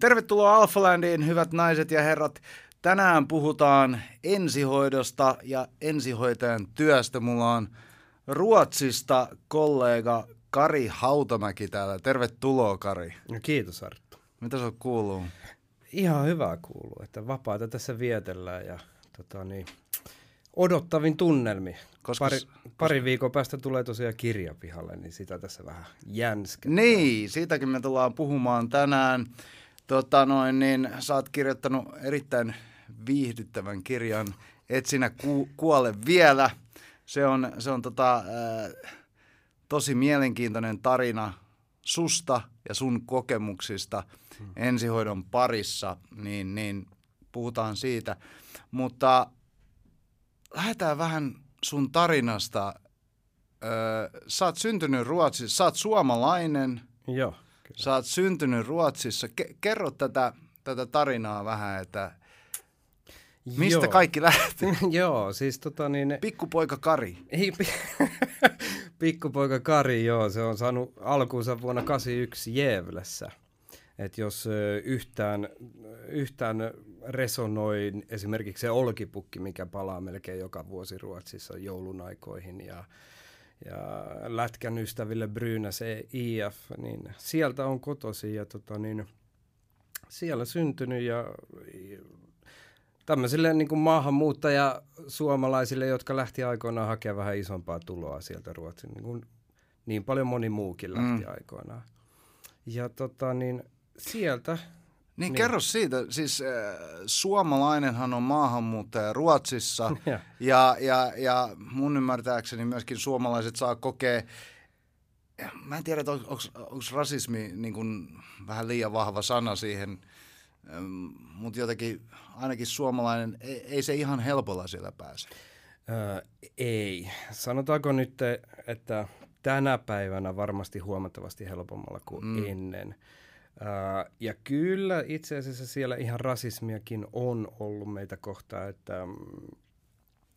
Tervetuloa Alphalandiin, hyvät naiset ja herrat. Tänään puhutaan ensihoidosta ja ensihoitajan työstä. Mulla on Ruotsista kollega Kari Hautamäki täällä. Tervetuloa, Kari. No, kiitos, Arttu. Mitä se kuuluu? Ihan hyvää kuuluu, että vapaata tässä vietellään ja tota niin, odottavin tunnelmi. Koska, pari, koska... pari viikon päästä tulee tosiaan kirja pihalle, niin sitä tässä vähän jänskä. Niin, siitäkin me tullaan puhumaan tänään. Tota noin, niin sä oot kirjoittanut erittäin viihdyttävän kirjan Et sinä ku, kuole vielä. Se on, se on tota, äh, tosi mielenkiintoinen tarina susta ja sun kokemuksista hmm. ensihoidon parissa, niin, niin puhutaan siitä. Mutta lähdetään vähän sun tarinasta. Öö, sä oot syntynyt Ruotsissa, sä oot suomalainen. Joo. Sä oot syntynyt Ruotsissa. Ke- kerro tätä, tätä tarinaa vähän, että mistä joo. kaikki lähti? joo, siis tota niin... Pikkupoika Kari. Ei, pikkupoika Kari, joo. Se on saanut alkuunsa vuonna 81 Jevlessä. Että jos yhtään, yhtään resonoi esimerkiksi se olkipukki, mikä palaa melkein joka vuosi Ruotsissa joulun aikoihin ja, ja lätkän ystäville Brynäs IF, niin sieltä on kotosi ja tota, niin, siellä syntynyt ja tämmöisille niin kuin maahanmuuttaja suomalaisille, jotka lähti aikoinaan hakemaan vähän isompaa tuloa sieltä Ruotsin, niin, kuin, niin paljon moni muukin lähti mm. aikoinaan. Ja tota, niin, sieltä niin, niin, kerro siitä. Siis äh, suomalainenhan on maahanmuuttaja Ruotsissa ja, ja, ja, ja mun ymmärtääkseni myöskin suomalaiset saa kokea, mä en tiedä, onko rasismi niin kuin vähän liian vahva sana siihen, ähm, mutta jotenkin ainakin suomalainen, ei, ei se ihan helpolla siellä pääse. Öö, ei. Sanotaanko nyt, että tänä päivänä varmasti huomattavasti helpommalla kuin mm. ennen. Ja kyllä itse asiassa siellä ihan rasismiakin on ollut meitä kohtaan, että um,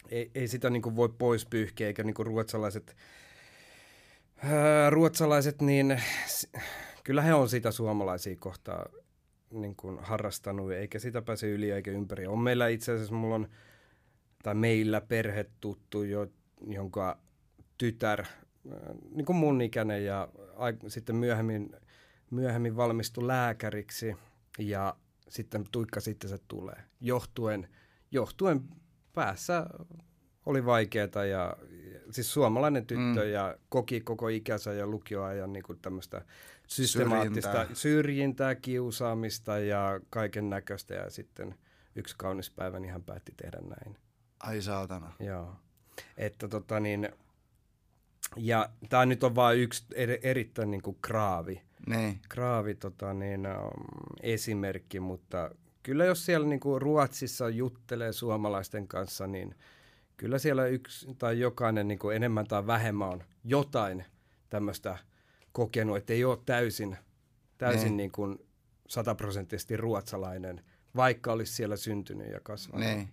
ei, ei sitä niin voi pois pyyhkiä, eikä niin ruotsalaiset, ruotsalaiset, niin kyllä he on sitä suomalaisia kohtaa niin kuin harrastanut, eikä sitä pääse yli eikä ympäri. On meillä itse asiassa, mulla on, tai meillä perhetuttu, jo, jonka tytär, niin kuin mun ikäinen ja a, sitten myöhemmin myöhemmin valmistui lääkäriksi ja sitten tuikka sitten se tulee. Johtuen, johtuen päässä oli vaikeaa ja siis suomalainen tyttö mm. ja koki koko ikänsä ja lukioajan niin tämmöistä systemaattista syrjintää. syrjintää, kiusaamista ja kaiken näköistä ja sitten yksi kaunis päivä niin hän päätti tehdä näin. Ai saatana. Joo. Että tota niin, ja tämä nyt on vain yksi er, erittäin niin kuin kraavi niin. Kraavi tota, niin, um, esimerkki, mutta kyllä jos siellä niin kuin Ruotsissa juttelee suomalaisten kanssa, niin kyllä siellä yksi tai jokainen niin kuin enemmän tai vähemmän on jotain tämmöistä kokenut, että ei ole täysin, täysin niin. Niin sataprosenttisesti ruotsalainen, vaikka olisi siellä syntynyt ja kasvanut. Niin.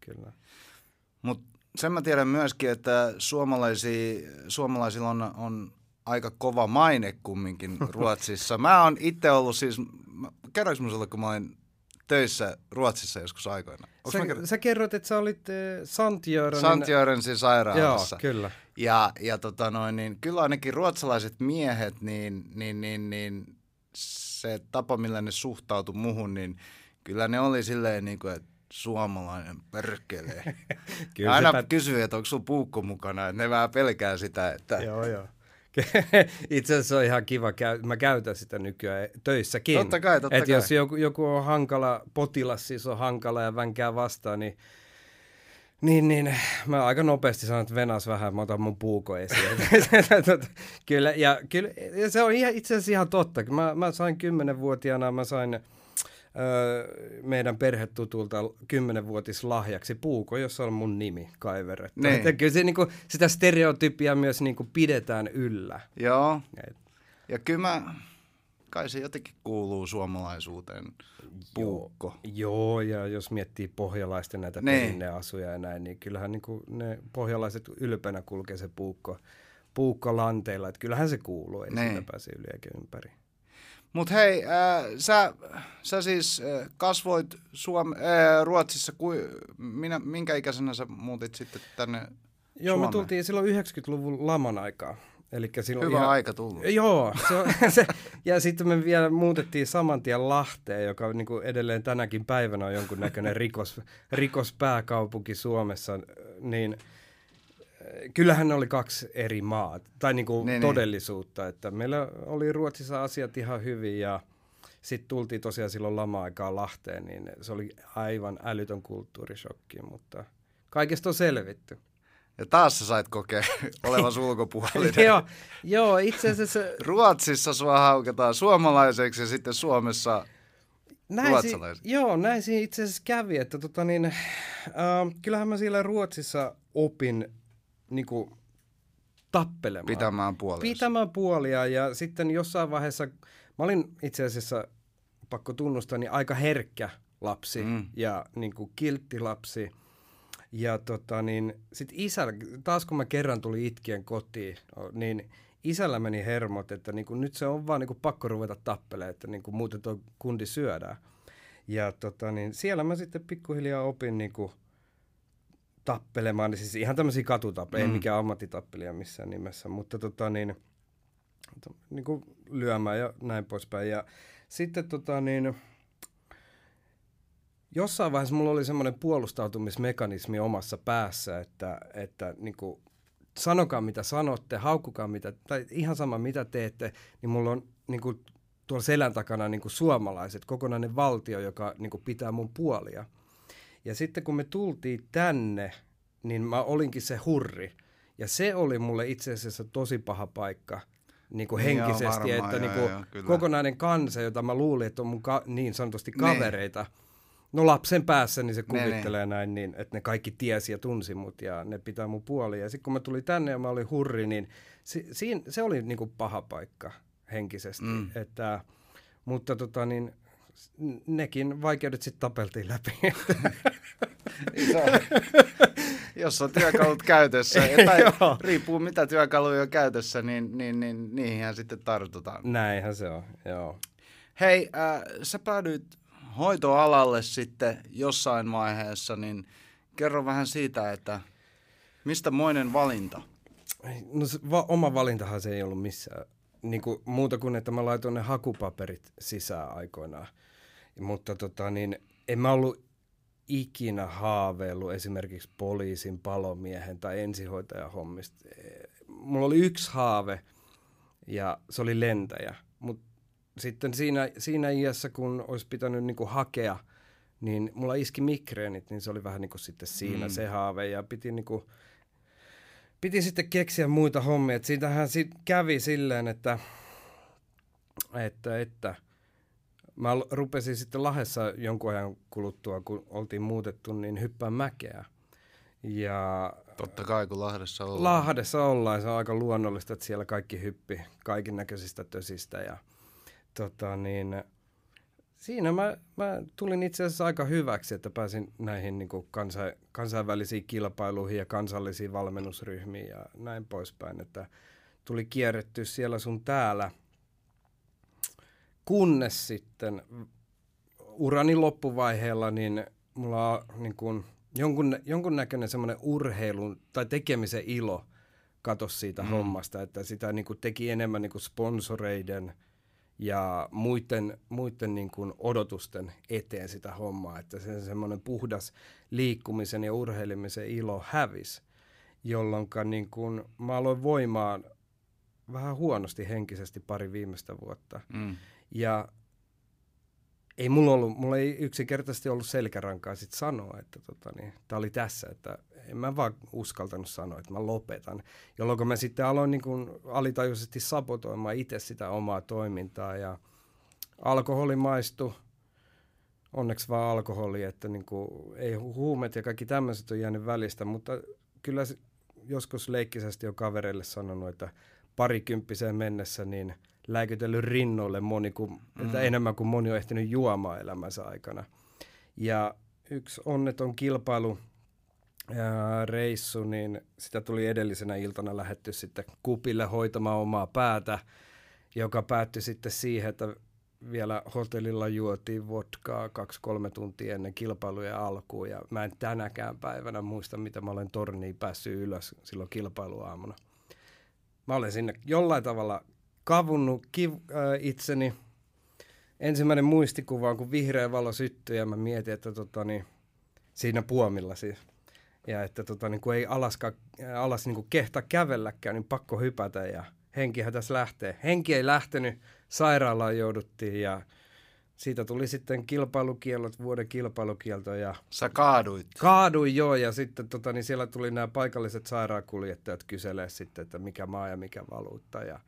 Kyllä. Mutta sen mä tiedän myöskin, että suomalaisilla on, on aika kova maine kumminkin Ruotsissa. Mä oon itse ollut siis, kerroinko mä sulle, kun mä olin töissä Ruotsissa joskus aikoina. Sä, kerro... sä kerroit, että sä olit äh, Santjörenin... Santjörensin sairaalassa. Joo, kyllä. Ja, ja tota noin, niin kyllä ainakin ruotsalaiset miehet, niin, niin, niin, niin se tapa, millä ne suhtautui muhun, niin kyllä ne oli silleen niin kuin, että suomalainen perkelee. Kyllä Aina pät... kysyy, että onko sun puukko mukana, että ne vähän pelkää sitä, että... Joo, joo. Itse asiassa on ihan kiva, mä käytän sitä nykyään töissäkin. Totta kai, totta Et kai. jos joku, joku on hankala, potilas siis on hankala ja vänkää vastaan, niin niin, niin, mä aika nopeasti sanon, että venas vähän, mä otan mun puuko esiin. kyllä, ja, kyllä, ja se on ihan, itse asiassa ihan totta. Mä, mä sain kymmenenvuotiaana, mä sain meidän perhetutulta kymmenenvuotis lahjaksi puuko, jossa on mun nimi kaiverrettu. Niin. Kyllä se, niin kuin, sitä stereotypia myös niin kuin pidetään yllä. Joo. Et. Ja kyllä mä, kai se jotenkin kuuluu suomalaisuuteen, puukko. Joo, ja jos miettii pohjalaisten näitä niin. perinneasuja ja näin, niin kyllähän niin kuin ne pohjalaiset ylpeänä kulkee se puukko, puukko lanteilla. Että kyllähän se kuuluu, ei niin. sitä pääse yli eikä ympäri. Mutta hei, äh, sä, sä siis äh, kasvoit Suom- äh, Ruotsissa, ku, minä, minkä ikäisenä sä muutit sitten tänne Joo, Suomeen? me tultiin silloin 90-luvun laman aikaa. Elikkä silloin Hyvä ihan, aika tullut. Joo, se on, se, ja sitten me vielä muutettiin saman tien Lahteen, joka niin kuin edelleen tänäkin päivänä on jonkunnäköinen rikos, rikospääkaupunki Suomessa, niin kyllähän ne oli kaksi eri maat, tai niin kuin Niin, niin. todellisuutta, että meillä oli Ruotsissa asiat ihan hyvin ja sitten tultiin tosiaan silloin lama-aikaa Lahteen, niin se oli aivan älytön kulttuurishokki, mutta kaikesta on selvitty. Ja taas sä sait kokea olevas ulkopuolinen. joo, joo, itse asiassa Ruotsissa sua haukataan suomalaiseksi ja sitten Suomessa näin si- ruotsalaiseksi. joo, näin siinä itse asiassa kävi, että tota niin, äh, kyllähän mä siellä Ruotsissa opin niinku tappelemaan. pitämään puolesta. Pitämään puolia ja sitten jossain vaiheessa, mä olin itse asiassa, pakko tunnustaa, niin aika herkkä lapsi Mm. ja niin kuin kiltti lapsi. Ja tota niin, sit isällä, taas kun mä kerran tuli itkien kotiin, niin isällä meni hermot, että niin kuin nyt se on vaan niin kuin pakko ruveta tappelemaan, että niin kuin muuten tuo kundi syödään. Ja tota niin, siellä mä sitten pikkuhiljaa opin niin kuin tappelemaan, niin siis ihan tämmöisiä katutappeja, mm. Ei mikään ammattitappelia missään nimessä, mutta tota niin, to- niin kuin lyömään ja näin poispäin. Ja sitten tota niin, jossain vaiheessa mulla oli semmoinen puolustautumismekanismi omassa päässä, että, että niin kuin, sanokaa mitä sanotte, haukkukaa mitä, tai ihan sama mitä teette, niin mulla on niin kuin, tuolla selän takana niin kuin suomalaiset, kokonainen valtio, joka niin kuin, pitää mun puolia. Ja sitten kun me tultiin tänne, niin mä olinkin se hurri. Ja se oli mulle itse asiassa tosi paha paikka niin kuin Niin joo, henkisesti, varmaan, että joo, niin kuin joo, kokonainen kansa, jota mä luulin, että on mun ka- niin sanotusti Niin. kavereita. No lapsen päässä niin se Ne, ne. kuvittelee näin, niin, että ne kaikki tiesi ja tunsi mut ja ne pitää mun puolia. Ja sitten kun mä tulin tänne ja mä olin hurri, niin si- siinä, se oli niin kuin paha paikka henkisesti. Mm. Että, mutta tota niin, nekin vaikeudet sitten tapeltiin läpi. Iso. Jos on työkalut käytössä, tai riippuu mitä työkaluja on käytössä, niin, niin, niin niihinhän sitten tartutaan. Näinhän se on, joo. Hei, äh, sä päädyit hoitoalalle sitten jossain vaiheessa, niin kerro vähän siitä, että mistä moinen valinta? No se, va, oma valintahan se ei ollut missään. Niin kuin, muuta kuin, että mä laitoin ne hakupaperit sisään aikoinaan. Mutta tota, niin, en mä ollut ikinä haaveillut esimerkiksi poliisin, palomiehen tai ensihoitajan hommista. Mulla oli yksi haave ja se oli lentäjä. Mutta sitten siinä, siinä iässä, kun olisi pitänyt niinku hakea, niin mulla iski migreenit, niin se oli vähän niin kuin sitten siinä mm. se haave. Ja piti niinku, piti sitten keksiä muita hommia. Et siitähän sit kävi silleen, että, että, että mä rupesin sitten Lahdessa jonkun ajan kuluttua, kun oltiin muutettu, niin hyppään mäkeä. Ja Totta kai, kun Lahdessa ollaan. Lahdessa ollaan, se on aika luonnollista, että siellä kaikki hyppi kaikin näköisistä tösistä ja tota niin, siinä mä, mä tulin itse asiassa aika hyväksi, että pääsin näihin niin kuin kansa, kansainvälisiin kilpailuihin ja kansallisiin valmennusryhmiin ja näin poispäin, että tuli kierretty siellä sun täällä, kunnes sitten urani loppuvaiheella, niin mulla on niin kuin jonkun, jonkunnäköinen semmoinen urheilun tai tekemisen ilo katos siitä mm. hommasta, että sitä niin kuin teki enemmän niin kuin sponsoreiden ja muiden, muiden niin kuin odotusten eteen sitä hommaa, että se semmoinen puhdas liikkumisen ja urheilemisen ilo hävisi, jolloin niin kuin mä aloin voimaan vähän huonosti henkisesti pari viimeistä vuotta. Mm. Ja ei mulla, ollut, mulla ei yksinkertaisesti ollut selkärankaa sit sanoa, että tota, niin, tämä oli tässä, että en mä vaan uskaltanut sanoa, että mä lopetan. Jolloin mä sitten aloin niin kun, alitajuisesti sabotoimaan itse sitä omaa toimintaa ja alkoholi maistui, onneksi vaan alkoholi, että niin kuin, ei hu- huumet ja kaikki tämmöiset on jäänyt välistä, mutta kyllä joskus leikkisesti on kavereille sanonut, että parikymppiseen mennessä niin läikytellyt rinnoille moni kuin, mm. että enemmän kuin moni on ehtinyt juomaan elämänsä aikana. Ja yksi onneton kilpailu ää, reissu, niin sitä tuli edellisenä iltana lähetty sitten kupille hoitamaan omaa päätä, joka päättyi sitten siihen, että vielä hotellilla juotiin vodkaa kaksi-kolme tuntia ennen kilpailuja alkuun ja mä en tänäkään päivänä muista, mitä mä olen torniin päässyt ylös silloin kilpailuaamuna. Mä olen sinne jollain tavalla kavunnut kiv- äh, itseni. Ensimmäinen muistikuva on, kun vihreä valo syttyi ja mä mietin, että tota, niin, siinä puomilla siis. Ja että tota, niin kun ei alaska, alas niin kuin kehta kävelläkään, niin pakko hypätä ja henkihän tässä lähtee. Henki ei lähtenyt, sairaalaan jouduttiin ja siitä tuli sitten kilpailukielot, vuoden kilpailukielto ja... Sä kaaduit. Kaaduin joo ja sitten tota, niin siellä tuli nämä paikalliset sairaankuljettajat kyselee sitten, että mikä maa ja mikä valuutta ja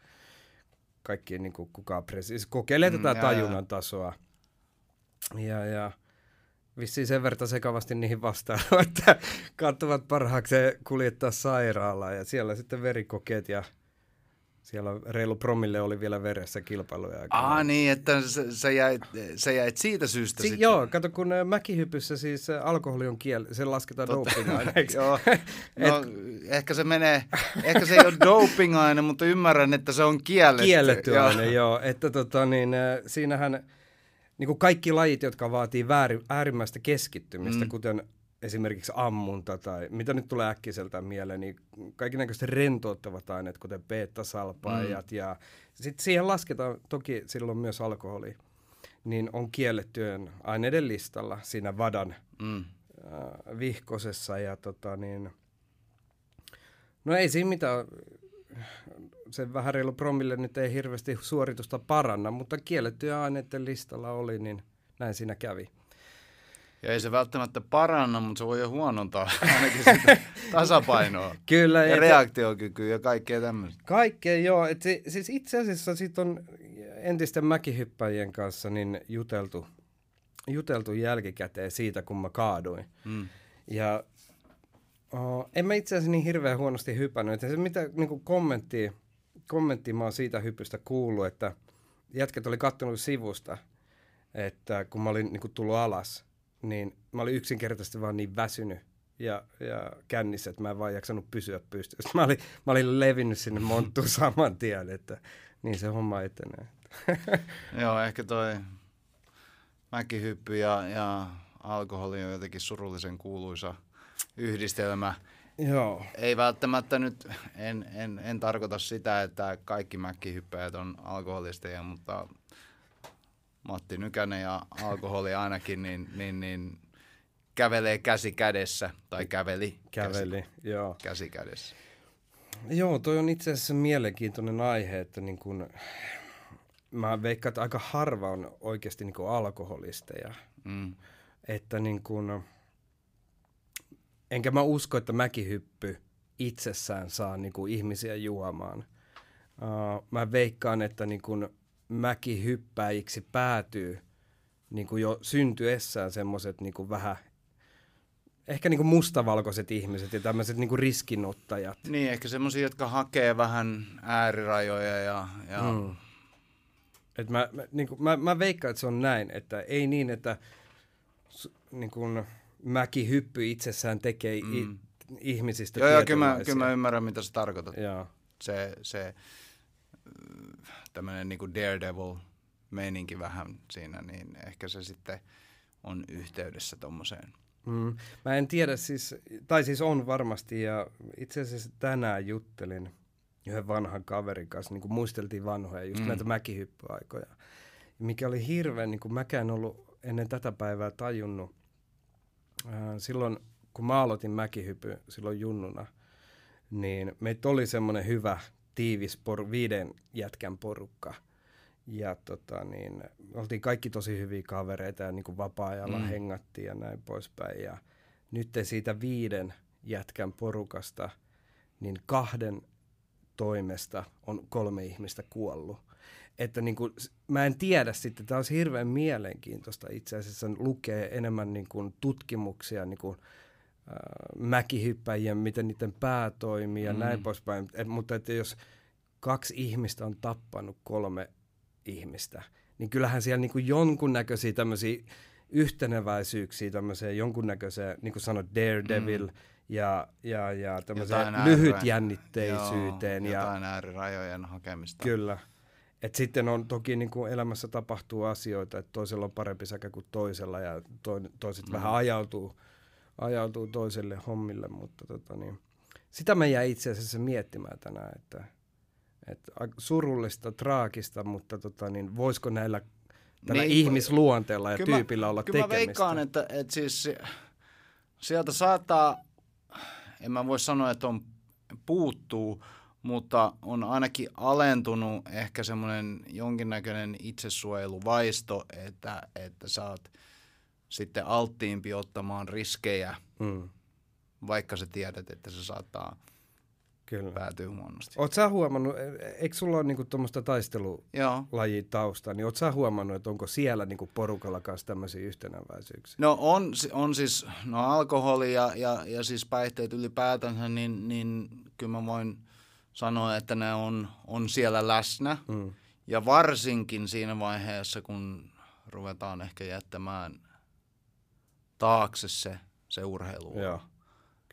kaikki niin kuin kukaan presi... Siis kokeilee mm, tätä tajunnan tasoa. Ja, ja vissiin sen verran sekavasti niihin vastaan, että katsovat parhaaksi kuljettaa sairaalaan ja siellä sitten verikokeet ja siellä reilu promille oli vielä veressä kilpailuja. Ah niin, että sä, jäit, sä jäit siitä syystä si- sitten. Joo, kato kun äh, mäkihypyssä siis äh, alkoholi on kiel, se lasketaan doping-aineeksi. joo, no Et... ehkä se menee, ehkä se ei ole doping-aine, mutta ymmärrän, että se on kielletty. Kielletty joo. aine, joo. Että tota niin, äh, siinähän niin kuin kaikki lajit, jotka vaatii väärin, äärimmäistä keskittymistä, mm. kuten esimerkiksi ammunta tai mitä nyt tulee äkkiseltä mieleen, niin kaikenlaista rentouttavat aineet, kuten beta-salpaajat mm. ja sitten siihen lasketaan toki silloin myös alkoholi, niin on kiellettyjen aineiden listalla siinä vadan mm. äh, vihkosessa ja tota niin, no ei siinä mitään, se vähän reilu promille nyt ei hirveästi suoritusta paranna, mutta kiellettyjen aineiden listalla oli, niin näin siinä kävi. Ja ei se välttämättä paranna, mutta se voi jo huonontaa ainakin sitä tasapainoa. Kyllä. Ja reaktiokykyä ja kaikkea tämmöistä. Kaikkea, joo. Et se, siis itse asiassa sit on entisten mäkihyppäjien kanssa niin juteltu, juteltu jälkikäteen siitä, kun mä kaaduin. Mm. Ja oh, en mä itse asiassa niin hirveän huonosti hypännyt. Et se mitä niin kommenttia, kommenttia mä oon siitä hypystä kuullut, että jätkät oli kattonut sivusta, että kun mä olin niin tullut alas – niin mä olin yksinkertaisesti vaan niin väsynyt ja, ja kännissä, että mä en vaan jaksanut pysyä pystyssä. Mä olin, mä olin levinnyt sinne monttuun saman tien, että niin se homma etenee. Joo, ehkä toi mäkihyppy ja, ja alkoholi on jotenkin surullisen kuuluisa yhdistelmä. Joo. Ei välttämättä nyt, en, en, en tarkoita sitä, että kaikki mäkihyppäjät on alkoholisteja, mutta Matti Nykänen ja alkoholi ainakin, niin, niin, niin kävelee käsi kädessä, tai käveli. Käveli, käsi, joo. Käsi kädessä. Joo, toi on itse asiassa mielenkiintoinen aihe, että niin kun, mä veikkaan, että aika harva on oikeasti niin alkoholisteja. Mm. Että niin kun, enkä mä usko, että mäkihyppy itsessään saa niin ihmisiä juomaan. Uh, mä veikkaan, että niin kun mäkihyppäjiksi päätyy niin kuin jo syntyessään semmoiset niin vähän ehkä niin kuin mustavalkoiset ihmiset ja tämmöiset niin kuin riskinottajat. Niin, ehkä semmoisia, jotka hakee vähän äärirajoja ja... ja... Mm. Et mä, mä, niin kuin, mä, mä veikkaan, että se on näin, että ei niin, että niin kuin mäkihyppy itsessään tekee mm. i, ihmisistä Joo, joo kyllä, mä, kyllä mä ymmärrän, mitä sä tarkoitat. Joo. Se, se, tämmöinen niin Daredevil-meininki vähän siinä, niin ehkä se sitten on yhteydessä tuommoiseen. Mm. Mä en tiedä siis, tai siis on varmasti, ja itse asiassa tänään juttelin yhden vanhan kaverin kanssa, niin kuin muisteltiin vanhoja, just mm. näitä mäkihyppyaikoja. Mikä oli hirveän, niin kuin mäkään ollut ennen tätä päivää tajunnut. Äh, silloin, kun mä aloitin mäkihypy silloin junnuna, niin meitä oli semmoinen hyvä tiivis por, viiden jätkän porukka. Ja tota, niin, oltiin kaikki tosi hyviä kavereita ja niin kuin vapaa-ajalla mm. hengattiin ja näin poispäin. Ja nyt siitä viiden jätkän porukasta, niin kahden toimesta on kolme ihmistä kuollut. Että niin kuin, mä en tiedä sitten, tämä olisi hirveän mielenkiintoista itse asiassa lukee enemmän niin kuin tutkimuksia niin kuin, mäkihyppäjien, miten niiden pää toimii ja mm. näin poispäin. Et, mutta että jos kaksi ihmistä on tappanut kolme ihmistä, niin kyllähän siellä niin kuin jonkunnäköisiä tämmöisiä yhteneväisyyksiä tämmöiseen jonkunnäköiseen, niin kuin sanoit, daredevil mm. ja, ja, ja tämmöiseen lyhytjännitteisyyteen. Joo, jotain ja, äärirajojen hakemista. Kyllä. Et sitten on toki niin kuin elämässä tapahtuu asioita, että toisella on parempi säkä kuin toisella ja to, toiset mm. vähän ajautuu, ajautuu toiselle hommille, mutta tota niin, sitä mä jäin itse asiassa miettimään tänään, että, että surullista, traagista, mutta tota niin, voisiko näillä tällä niin, ihmisluonteella ja kyllä tyypillä mä, olla kyllä tekemistä? Kyllä veikkaan, että, että siis sieltä saattaa, en mä voi sanoa, että on puuttuu, mutta on ainakin alentunut ehkä semmoinen jonkinnäköinen itsesuojeluvaisto, että, että sä oot sitten alttiimpi ottamaan riskejä, mm. vaikka sä tiedät, että se saattaa Kyllä. päätyy huonosti. Oot sä huomannut, e, eikö sulla ole niinku tuommoista taistelulajitausta, niin oot sä huomannut, että onko siellä niinku porukalla kanssa tämmöisiä yhtenäväisyyksiä? No on, on siis, no alkoholi ja, ja, ja siis päihteet ylipäätänsä, niin, niin kyllä mä voin sanoa, että ne on, on siellä läsnä. Mm. Ja varsinkin siinä vaiheessa, kun ruvetaan ehkä jättämään taakse se, se urheilu. Joo,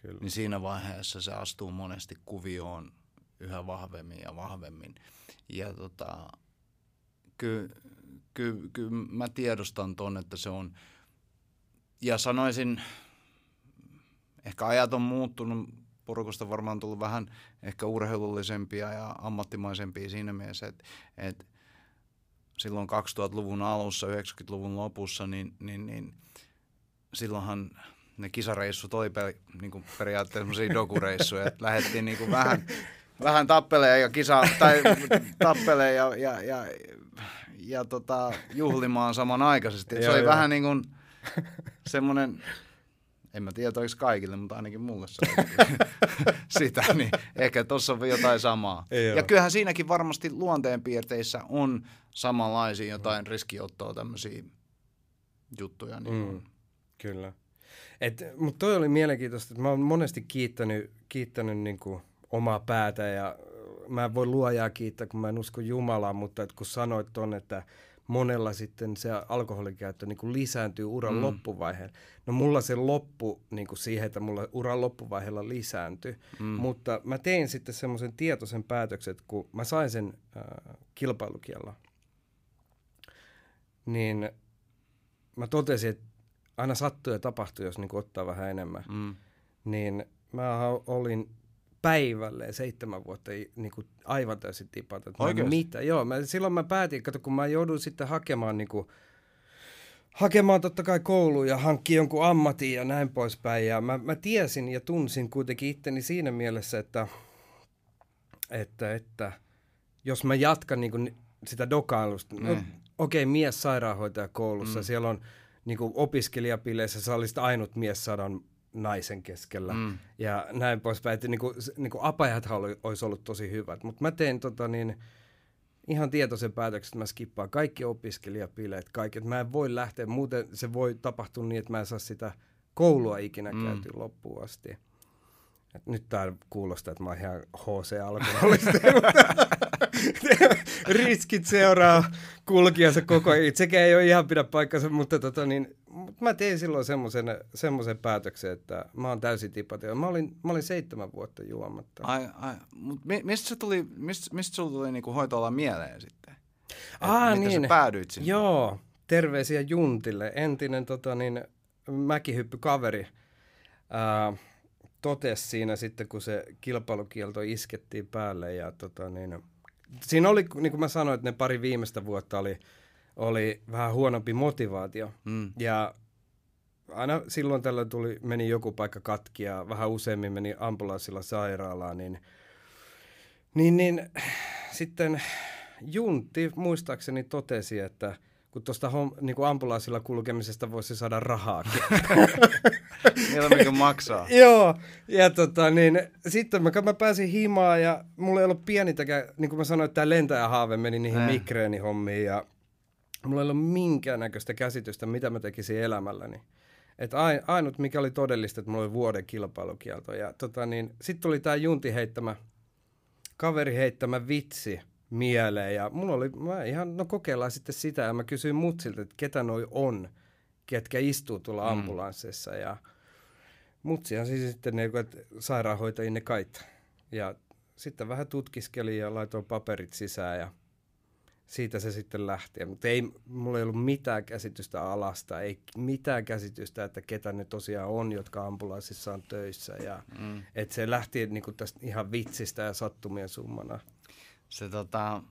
kyllä. Niin siinä vaiheessa se astuu monesti kuvioon yhä vahvemmin ja vahvemmin. Ja tota, kyllä ky, ky, mä tiedostan ton, että se on, ja sanoisin, ehkä ajat on muuttunut porukosta varmaan tullut vähän ehkä urheilullisempia ja ammattimaisempia siinä mielessä, että, että silloin 2000-luvun alussa, 90-luvun lopussa, niin, niin, niin silloinhan ne kisareissut oli per, niin kuin periaatteessa sellaisia dokureissuja, että lähdettiin niin kuin vähän, vähän tappeleen ja kisa, tai tappeleen ja, ja, ja, ja tota, juhlimaan samanaikaisesti. Se oli vähän niin kuin semmoinen en mä tiedä, oliko kaikille, mutta ainakin mulle se sitä, niin ehkä tuossa on jotain samaa. Ei ja ole. kyllähän siinäkin varmasti luonteenpiirteissä on samanlaisia jotain riskiottoa tämmöisiä juttuja. Niin mm, kyllä. Mutta toi oli mielenkiintoista, että mä oon monesti kiittänyt, kiittänyt niinku omaa päätä ja mä en voi luojaa kiittää, kun mä en usko Jumalaa, mutta et kun sanoit ton, että monella sitten se alkoholikäyttö niin kuin lisääntyy uran mm. loppuvaiheella. No mulla se loppu niin kuin siihen, että mulla uran loppuvaiheella lisääntyi, mm. mutta mä tein sitten semmoisen tietoisen päätöksen, että kun mä sain sen äh, kilpailukiella, niin mä totesin, että aina sattuu ja tapahtuu, jos niin ottaa vähän enemmän. Mm. Niin mä olin päivälleen seitsemän vuotta niin kuin aivan täysin tipata. Mitä? Joo, mä, silloin mä päätin, kato, kun mä joudun sitten hakemaan niin kuin, hakemaan totta kai kouluun ja hankki jonkun ammatin ja näin poispäin. Ja mä, mä tiesin ja tunsin kuitenkin itteni siinä mielessä, että, että, että jos mä jatkan niin kuin sitä dokailusta, no, mm. okei, okay, mies sairaanhoitaja koulussa, mm. siellä on niin kuin opiskelijapileissä, sä olisit ainut mies sadan naisen keskellä mm. ja näin poispäin. Että niin kuin, niin kuin apajathan oli, olisi ollut tosi hyvät, mutta mä tein tota niin, ihan tietoisen päätöksen, että mä skippaan kaikki opiskelijapileet, kaikki. Että mä en voi lähteä, muuten se voi tapahtua niin, että mä en saa sitä koulua ikinä mm. käytyä loppuun asti. Et nyt tää kuulostaa, että mä oon ihan HC-alkoholisti. Riskit seuraa kulkijansa koko ajan. Sekään ei ole ihan pidä paikkansa, mutta tota, niin, mä tein silloin semmoisen päätöksen, että mä oon täysin tipatia. Mä olin, mä olin seitsemän vuotta juomatta. Ai, ai. Mut mistä, se tuli, mistä, mistä sulla tuli niinku hoitoala mieleen sitten? Ah, niin. sä päädyit sinne? Joo, terveisiä Juntille. Entinen tota, niin, mäkihyppykaveri. Äh, totesi siinä sitten, kun se kilpailukielto iskettiin päälle. Ja tota, niin, siinä oli, niin kuin mä sanoin, että ne pari viimeistä vuotta oli, oli vähän huonompi motivaatio. Mm. Ja aina silloin tällä tuli, meni joku paikka katki ja vähän useammin meni ambulanssilla sairaalaan, niin, niin, niin sitten Juntti muistaakseni totesi, että kun tuosta niin ambulanssilla kulkemisesta voisi saada rahaa. mikä maksaa. Joo, ja tota, niin, sitten mä, mä pääsin himaan ja mulla ei ollut pienintäkään, niin kuin mä sanoin, että tämä lentäjähaave meni niihin äh. migreenihommiin ja mulla ei ollut minkäännäköistä käsitystä, mitä mä tekisin elämälläni. Et ainut, mikä oli todellista, että mulla oli vuoden kilpailukielto. Ja tota, niin, sitten tuli tämä Junti heittämä, kaveri heittämä vitsi mieleen. Ja mulla oli, mä ihan, no kokeillaan sitten sitä. Ja mä kysyin mutsilta, että ketä noi on, ketkä istuu tuolla mm. ambulansseissa. Ja mutsihan siis sitten ne, että sairaanhoitajia ne kait. Ja sitten vähän tutkiskelin ja laitoin paperit sisään ja siitä se sitten lähti. Mutta ei, mulla ei ollut mitään käsitystä alasta, ei mitään käsitystä, että ketä ne tosiaan on, jotka ambulanssissa on töissä. Ja, mm. Että se lähti niinku tästä ihan vitsistä ja sattumien summana. Se tota,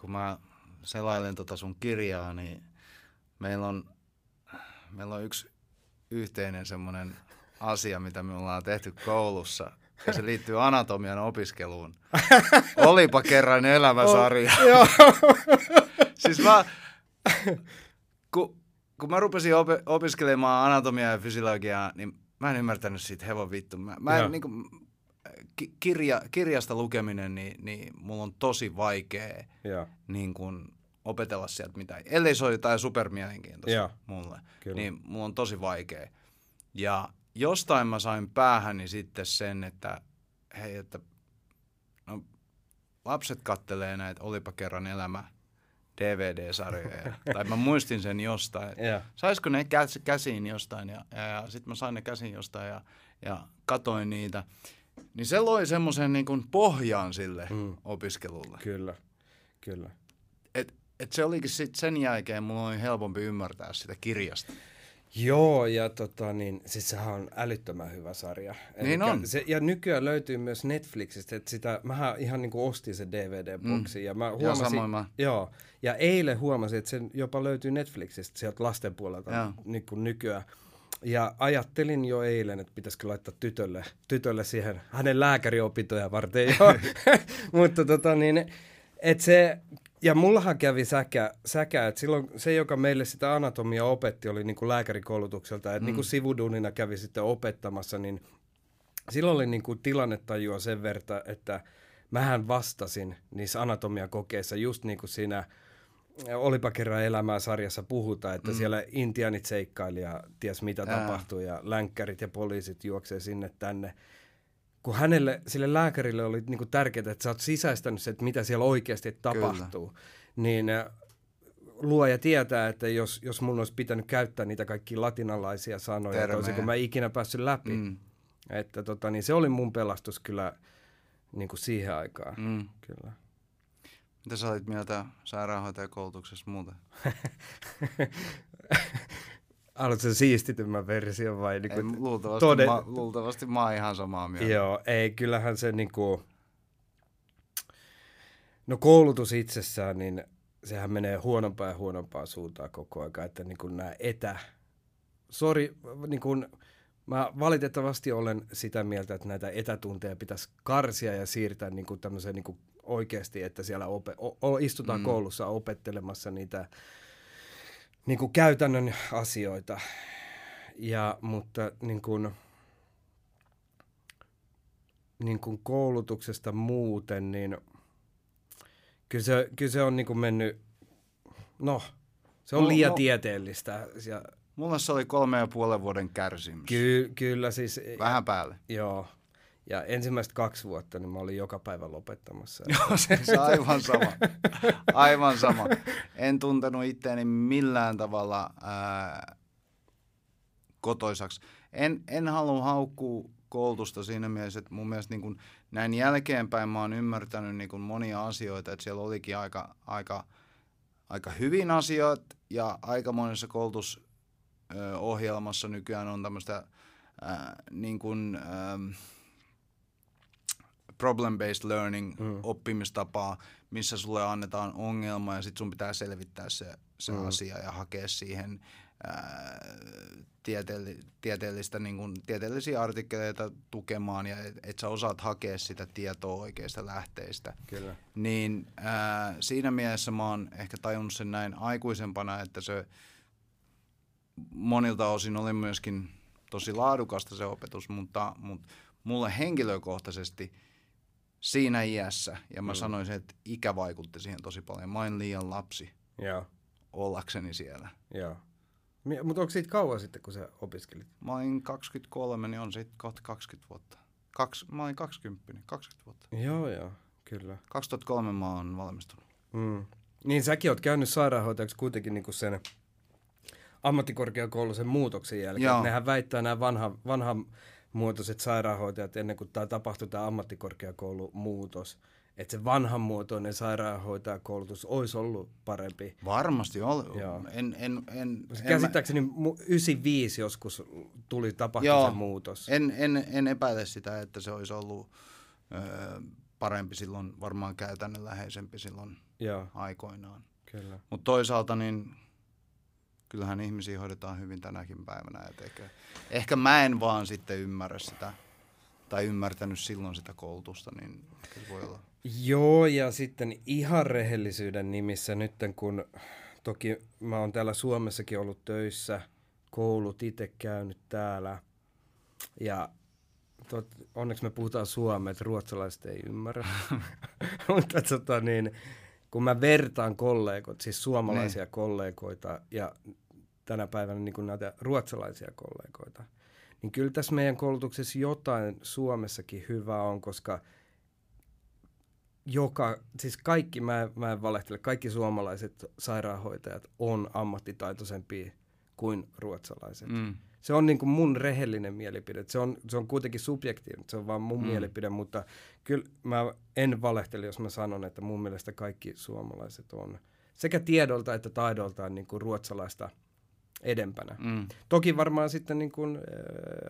kun mä selailen tota sun kirjaa, niin meillä on, meillä on yksi yhteinen semmoinen asia, mitä me ollaan tehty koulussa – ja se liittyy anatomian opiskeluun. Olipa kerran elämäsarja. Oh, siis mä, kun, kun mä rupesin op- opiskelemaan anatomiaa ja fysiologiaa, niin mä en ymmärtänyt siitä hevon vittu. Mä, mä en, niin kuin, kirja, kirjasta lukeminen, niin, niin mulla on tosi vaikea niin kuin, opetella sieltä mitään. Ellei se ole jotain supermielenkiintoista mulle, Kyllä. niin mulla on tosi vaikea. Ja jostain mä sain päähäni sitten sen, että hei, että no, lapset kattelee näitä Olipa kerran elämä DVD-sarjoja. tai mä muistin sen jostain. Yeah. Saisiko ne käs, käsiin jostain ja, ja, ja sitten mä sain ne käsiin jostain ja, ja katoin niitä. Niin se loi semmoisen niin kuin pohjaan sille mm. opiskelulle. Kyllä, kyllä. Et, et se olikin sitten sen jälkeen mulla oli helpompi ymmärtää sitä kirjasta. Joo, ja tota, niin, siis sehän on älyttömän hyvä sarja. Niin Elikkä on. Se, ja nykyään löytyy myös Netflixistä, että sitä, mähän ihan niin kuin ostin se DVD-boksi. Mm. Ja mä huomasin, ja mä. Joo, ja eilen huomasin, että se jopa löytyy Netflixistä sieltä lasten puolelta niin kuin nykyään. Ja ajattelin jo eilen, että pitäisikö laittaa tytölle, tytölle siihen hänen lääkäriopintoja varten jo. Mutta tota niin, että se ja mullahan kävi säkä, säkä, että silloin se, joka meille sitä anatomia opetti, oli niin kuin lääkärikoulutukselta, että mm. niin kuin sivuduunina kävi sitten opettamassa, niin silloin oli niin kuin tilannetajua sen verta, että mähän vastasin niissä anatomiakokeissa just niin kuin siinä Olipa kerran elämää sarjassa puhutaan, että mm. siellä intianit seikkaili ja ties mitä Ää. tapahtuu ja länkkärit ja poliisit juoksee sinne tänne kun hänelle, sille lääkärille oli niin kuin tärkeää, että sä oot sisäistänyt se, että mitä siellä oikeasti tapahtuu, Kyllä. niin äh, luoja tietää, että jos, jos mun olisi pitänyt käyttää niitä kaikki latinalaisia sanoja, että olisinko mä ikinä päässyt läpi. Mm. Että tota, niin se oli mun pelastus kyllä niin kuin siihen aikaan. Mm. Kyllä. Mitä sä olit mieltä sairaanhoitajakoulutuksessa muuten? Haluatko siistitymmän version vai? Niin kuin ei, luultavasti, toden... mä, luultavasti mä oon ihan samaa mieltä. Joo, ei, kyllähän se niin kuin... No koulutus itsessään, niin sehän menee huonompaa ja huonompaa suuntaan koko ajan, että niin kuin nämä etä... Sori, niin kuin, mä valitettavasti olen sitä mieltä, että näitä etätunteja pitäisi karsia ja siirtää niin kuin tämmöiseen niin kuin oikeasti, että siellä ope, o, istutaan mm. koulussa opettelemassa niitä niin kuin käytännön asioita. Ja, mutta niin kuin, niin kuin koulutuksesta muuten, niin kyllä se, kyllä se on niin kuin mennyt, no, se on no, liian no, tieteellistä. Ja, mulla se oli kolme ja puolen vuoden kärsimys. Ky, kyllä siis. Vähän päälle. Joo. Ja ensimmäiset kaksi vuotta niin mä olin joka päivä lopettamassa. Joo, se, se aivan sama. Aivan sama. En tuntenut itseäni millään tavalla ää, kotoisaksi. En, en halua haukkua koulutusta siinä mielessä, että mun mielestä niin kun näin jälkeenpäin mä oon ymmärtänyt niin kun monia asioita, että siellä olikin aika, aika, aika hyvin asiat ja aika monessa koulutusohjelmassa nykyään on tämmöistä niin kun, ää, problem-based learning mm. oppimistapaa, missä sulle annetaan ongelma ja sitten sun pitää selvittää se, se mm. asia ja hakea siihen ää, tieteelli, tieteellistä, niin kun, tieteellisiä artikkeleita tukemaan ja että et sä osaat hakea sitä tietoa oikeista lähteistä. Kyllä. Niin ää, siinä mielessä mä oon ehkä tajunnut sen näin aikuisempana, että se monilta osin oli myöskin tosi laadukasta se opetus, mutta, mutta mulle henkilökohtaisesti – siinä iässä, ja mä mm. sanoisin, että ikä vaikutti siihen tosi paljon. Mä olin liian lapsi ja. ollakseni siellä. Joo. Mutta onko siitä kauan sitten, kun sä opiskelit? Mä olin 23, niin on siitä kohta 20 vuotta. Kaks, mä olin 20, 20 vuotta. Joo, joo, kyllä. 2003 mä oon valmistunut. Mm. Niin säkin oot käynyt sairaanhoitajaksi kuitenkin niinku sen ammattikorkeakoulun sen muutoksen jälkeen. Joo. Nehän väittää nämä vanha, vanha muotoiset sairaanhoitajat ennen kuin tämä tapahtui tämä ammattikorkeakoulumuutos, että se vanhanmuotoinen sairaanhoitajakoulutus olisi ollut parempi. Varmasti oli. En, en, en, Käsittääkseni en, 95 joskus tuli tapahtua se muutos. En, en, en epäile sitä, että se olisi ollut ö, parempi silloin, varmaan käytännönläheisempi silloin Joo. aikoinaan. Kyllä. Mutta toisaalta niin kyllähän ihmisiä hoidetaan hyvin tänäkin päivänä. Et ehkä, ehkä mä en vaan sitten ymmärrä sitä, tai ymmärtänyt silloin sitä koulutusta, niin voi olla. Joo, ja sitten ihan rehellisyyden nimissä nyt, kun toki mä oon täällä Suomessakin ollut töissä, koulut itse käynyt täällä, ja tot, onneksi me puhutaan suomea, että ruotsalaiset ei ymmärrä. Mutta tota niin, kun mä vertaan kollegoita, siis suomalaisia. Niin. kollegoita ja tänä päivänä niin kuin näitä ruotsalaisia kollegoita, niin kyllä tässä meidän koulutuksessa jotain Suomessakin hyvää on, koska joka, siis kaikki, mä, mä en valehtele, kaikki suomalaiset sairaanhoitajat on ammattitaitoisempia kuin ruotsalaiset. Mm. Se on niin kuin mun rehellinen mielipide. Se on, se on kuitenkin subjektiivinen, se on vaan mun mm. mielipide, mutta kyllä mä en valehtele, jos mä sanon, että mun mielestä kaikki suomalaiset on sekä tiedolta että taidoltaan niin kuin ruotsalaista – edempänä. Mm. Toki varmaan sitten niin kuin, ä,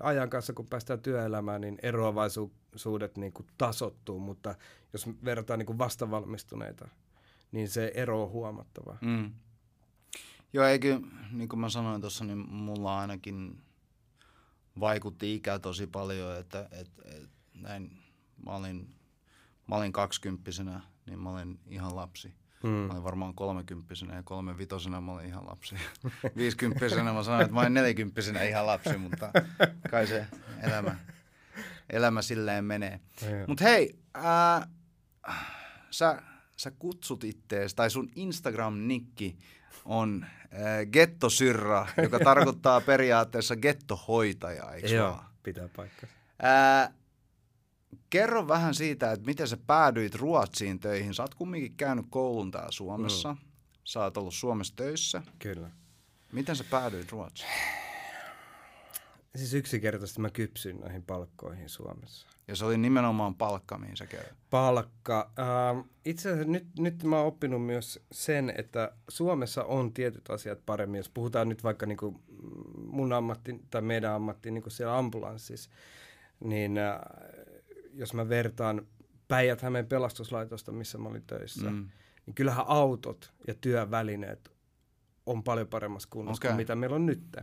ajan kanssa, kun päästään työelämään, niin eroavaisuudet niin kuin tasottuu, mutta jos verrataan niin kuin vastavalmistuneita, niin se ero on huomattava. Mm. Joo, eikö, niin kuin mä sanoin tuossa, niin mulla ainakin vaikutti ikä tosi paljon, että et, et, näin, mä olin, mä olin kaksikymppisenä, niin mä olin ihan lapsi. Mm. Mä olin varmaan kolmekymppisenä ja kolmevitosena mä olin ihan lapsi. Viisikymppisenä mä sanoin, että mä olin nelikymppisenä ihan lapsi, mutta kai se elämä, elämä silleen menee. Mutta hei, ää, sä, sä kutsut ittees, tai sun Instagram-nikki on äh, gettosyrra, joka tarkoittaa periaatteessa gettohoitaja, eikö Joo, pitää paikkaa. Kerro vähän siitä, että miten sä päädyit Ruotsiin töihin. Sä oot kumminkin käynyt koulun täällä Suomessa. Mm. Sä oot ollut Suomessa töissä. Kyllä. Miten sä päädyit Ruotsiin? Siis yksinkertaisesti mä kypsyin näihin palkkoihin Suomessa. Ja se oli nimenomaan palkka, mihin sä käy. Palkka. Uh, itse asiassa nyt, nyt mä oon oppinut myös sen, että Suomessa on tietyt asiat paremmin. Jos puhutaan nyt vaikka niinku mun ammatti tai meidän ammatti niinku siellä ambulanssissa, niin uh, jos mä vertaan Päijät-Hämeen pelastuslaitosta, missä mä olin töissä, mm. niin kyllähän autot ja työvälineet on paljon paremmassa kunnossa okay. kuin mitä meillä on nyt.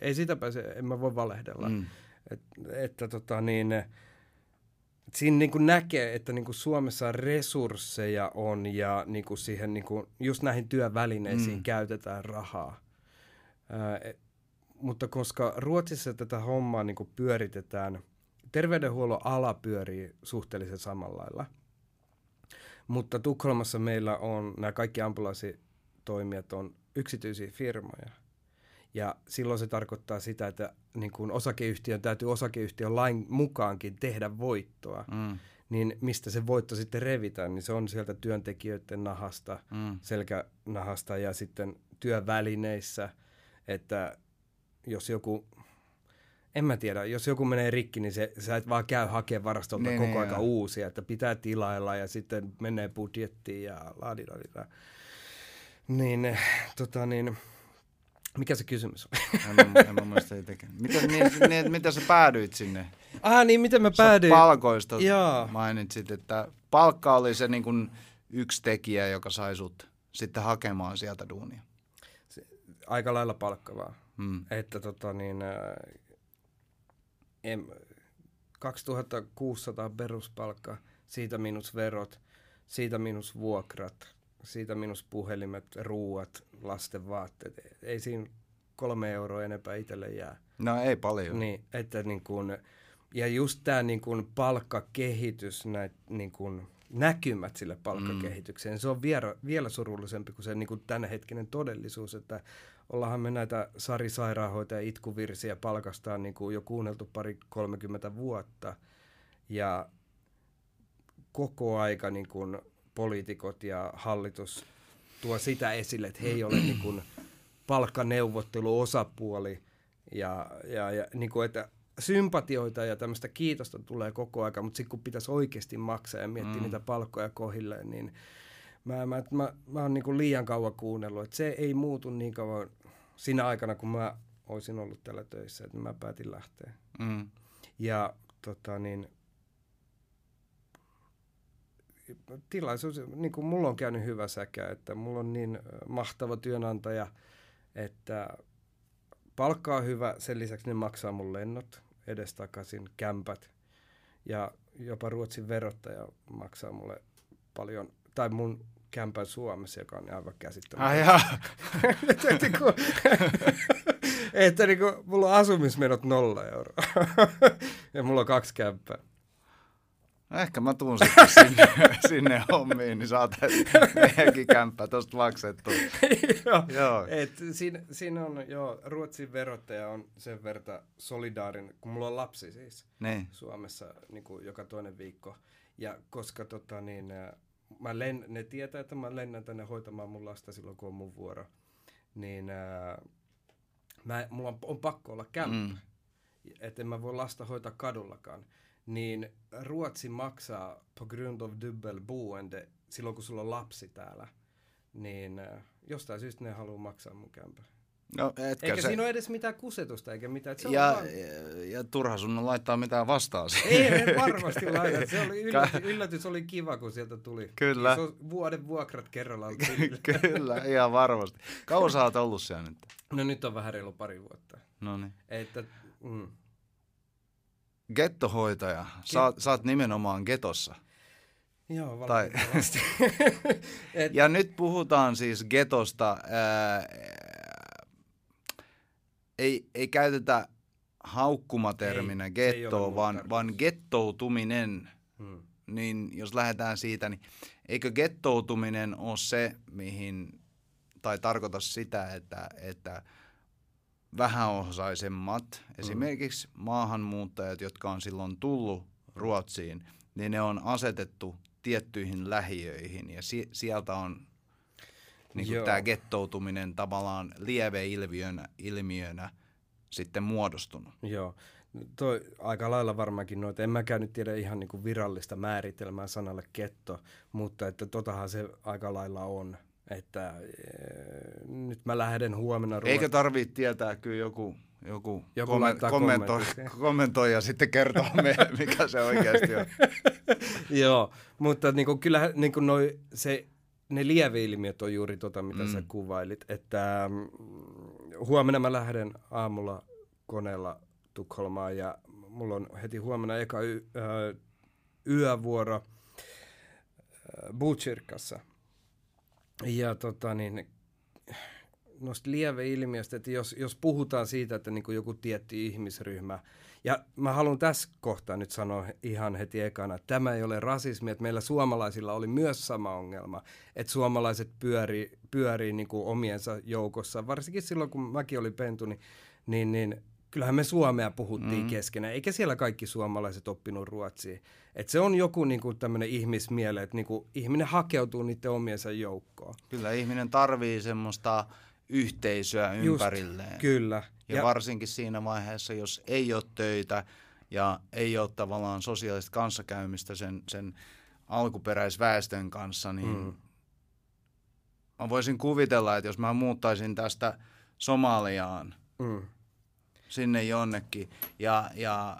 Ei sitä pääse, en mä voi valehdella. Mm. Et, että tota niin, et siinä niin kuin näkee, että niin kuin Suomessa resursseja on ja niin kuin siihen niin kuin just näihin työvälineisiin mm. käytetään rahaa. Ää, et, mutta koska Ruotsissa tätä hommaa niin kuin pyöritetään – terveydenhuollon ala pyörii suhteellisen samalla lailla. Mutta Tukholmassa meillä on, nämä kaikki ambulanssitoimijat on yksityisiä firmoja. Ja silloin se tarkoittaa sitä, että niin kun osakeyhtiön täytyy osakeyhtiön lain mukaankin tehdä voittoa. Mm. Niin mistä se voitto sitten revitään, niin se on sieltä työntekijöiden nahasta, mm. selkänahasta ja sitten työvälineissä. Että jos joku en mä tiedä, jos joku menee rikki, niin se, sä et vaan käy hakemaan varastolta niin, koko niin, ajan uusia, että pitää tilailla ja sitten menee budjettiin ja laadidadida. Niin, tota niin, mikä se kysymys on? En, en mä muista Miten, niin, niin, miten sä päädyit sinne? Ah niin, miten mä päädyin? Sä palkoista Jaa. mainitsit, että palkka oli se niin kuin yksi tekijä, joka sai sut sitten hakemaan sieltä duunia. Se, aika lailla palkkavaa. Hmm. Että tota niin, en, 2600 peruspalkka, siitä minus verot, siitä minus vuokrat, siitä minus puhelimet, ruuat, lasten vaatteet. Ei siinä kolme euroa enempää itselle jää. No ei paljon. Niin, että niin kun, ja just tämä niin kun palkkakehitys, näit, niin kun, näkymät sille palkkakehitykseen, mm. se on vielä, vielä surullisempi kuin se niin kun tämänhetkinen todellisuus, että ollaanhan me näitä Sari Sairaanhoitaja itkuvirsiä palkastaan niin kuin jo kuunneltu pari 30 vuotta. Ja koko aika niin kuin poliitikot ja hallitus tuo sitä esille, että he ei ole niin kuin palkkaneuvottelu osapuoli ja, ja, ja niin kuin, että sympatioita ja tämmöistä kiitosta tulee koko ajan, mutta sitten kun pitäisi oikeasti maksaa ja miettiä mm. niitä palkkoja kohilleen, niin mä, mä, mä, mä oon niin liian kauan kuunnellut, että se ei muutu niin kauan siinä aikana, kun mä olisin ollut täällä töissä, että mä päätin lähteä. Mm. Ja tota niin, tilaisuus, niin kuin mulla on käynyt hyvä säkä, että mulla on niin mahtava työnantaja, että palkka on hyvä, sen lisäksi ne maksaa mun lennot edestakaisin, kämpät ja jopa Ruotsin verottaja maksaa mulle paljon, tai mun kämpän Suomessa, joka on aivan käsittämätöntä. että, niin kuin, että niin kuin, mulla on asumismenot nolla euroa ja mulla on kaksi kämppää. No ehkä mä tuun sitten sinne, sinne hommiin, niin saat meidänkin kämppä tuosta maksettu. joo, joo. Et siinä, siinä on, joo, Ruotsin verottaja on sen verta solidaarinen, kun mulla on lapsi siis ne. Suomessa niin kuin joka toinen viikko. Ja koska tota, niin, mä len, ne tietää, että mä lennän tänne hoitamaan mun lasta silloin, kun on mun vuoro, niin ää, mä, mulla on, on pakko olla kämppä. Mm. Että en mä voi lasta hoitaa kadullakaan niin Ruotsi maksaa på grund of dubbelboende silloin, kun sulla on lapsi täällä, niin äh, jostain syystä ne haluaa maksaa mun kämpä. No, eikä se... siinä ole edes mitään kusetusta eikä mitään. Se ja, vaan... ja, ja turha sun on laittaa mitään vastaan Ei, ei varmasti laita. Se oli yllätys, yllätys oli kiva, kun sieltä tuli. Kyllä. Se on vuoden vuokrat kerralla. Kyllä, ihan varmasti. Kauan sä oot ollut siellä nyt? No nyt on vähän reilu pari vuotta. No niin. Että, mm. Gettohoitaja. Sä, sä oot nimenomaan getossa. Joo, tai. Ja nyt puhutaan siis getosta. Ää, ei, ei käytetä haukkumaterminä gettoa, vaan, vaan gettoutuminen. Hmm. Niin jos lähdetään siitä, niin eikö gettoutuminen ole se, mihin, tai tarkoita sitä, että, että – vähäosaisemmat, mm. esimerkiksi maahanmuuttajat, jotka on silloin tullut Ruotsiin, niin ne on asetettu tiettyihin lähiöihin ja si- sieltä on niin tämä gettoutuminen tavallaan lieveilmiönä ilmiönä sitten muodostunut. Joo, toi aika lailla varmaankin noita. En mäkään nyt tiedä ihan niin kuin virallista määritelmää sanalle ketto, mutta että totahan se aika lailla on että e, nyt mä lähden huomenna ruoat... Eikö tarvitse tietää kyllä joku, joku, joku komment, kommentoi, kommentoi ja sitten kertoo meille, mikä se oikeasti on. Joo, mutta niin kuin, kyllähän niin kuin noi, se, ne lieveilmiöt on juuri tota, mitä mm. sä kuvailit. Että mm, huomenna mä lähden aamulla koneella Tukholmaan ja mulla on heti huomenna eka y, ö, yövuoro Butchirkassa – ja tota niin, noista lieveilmiöstä, että jos, jos puhutaan siitä, että niin kuin joku tietty ihmisryhmä, ja mä haluan tässä kohtaa nyt sanoa ihan heti ekana, että tämä ei ole rasismi, että meillä suomalaisilla oli myös sama ongelma, että suomalaiset pyörii, pyörii niin kuin omiensa joukossa, varsinkin silloin kun mäkin olin pentu, niin, niin, niin kyllähän me suomea puhuttiin mm. keskenään, eikä siellä kaikki suomalaiset oppinut ruotsia. Et se on joku niinku tämmöinen ihmismiele, että niinku, ihminen hakeutuu niiden omiensa joukkoon. Kyllä, ihminen tarvii semmoista yhteisöä Just, ympärilleen. Kyllä. Ja, ja varsinkin siinä vaiheessa, jos ei ole töitä ja ei ole tavallaan sosiaalista kanssakäymistä sen, sen alkuperäisväestön kanssa, niin mm. mä voisin kuvitella, että jos mä muuttaisin tästä Somaliaan, mm sinne jonnekin ja, ja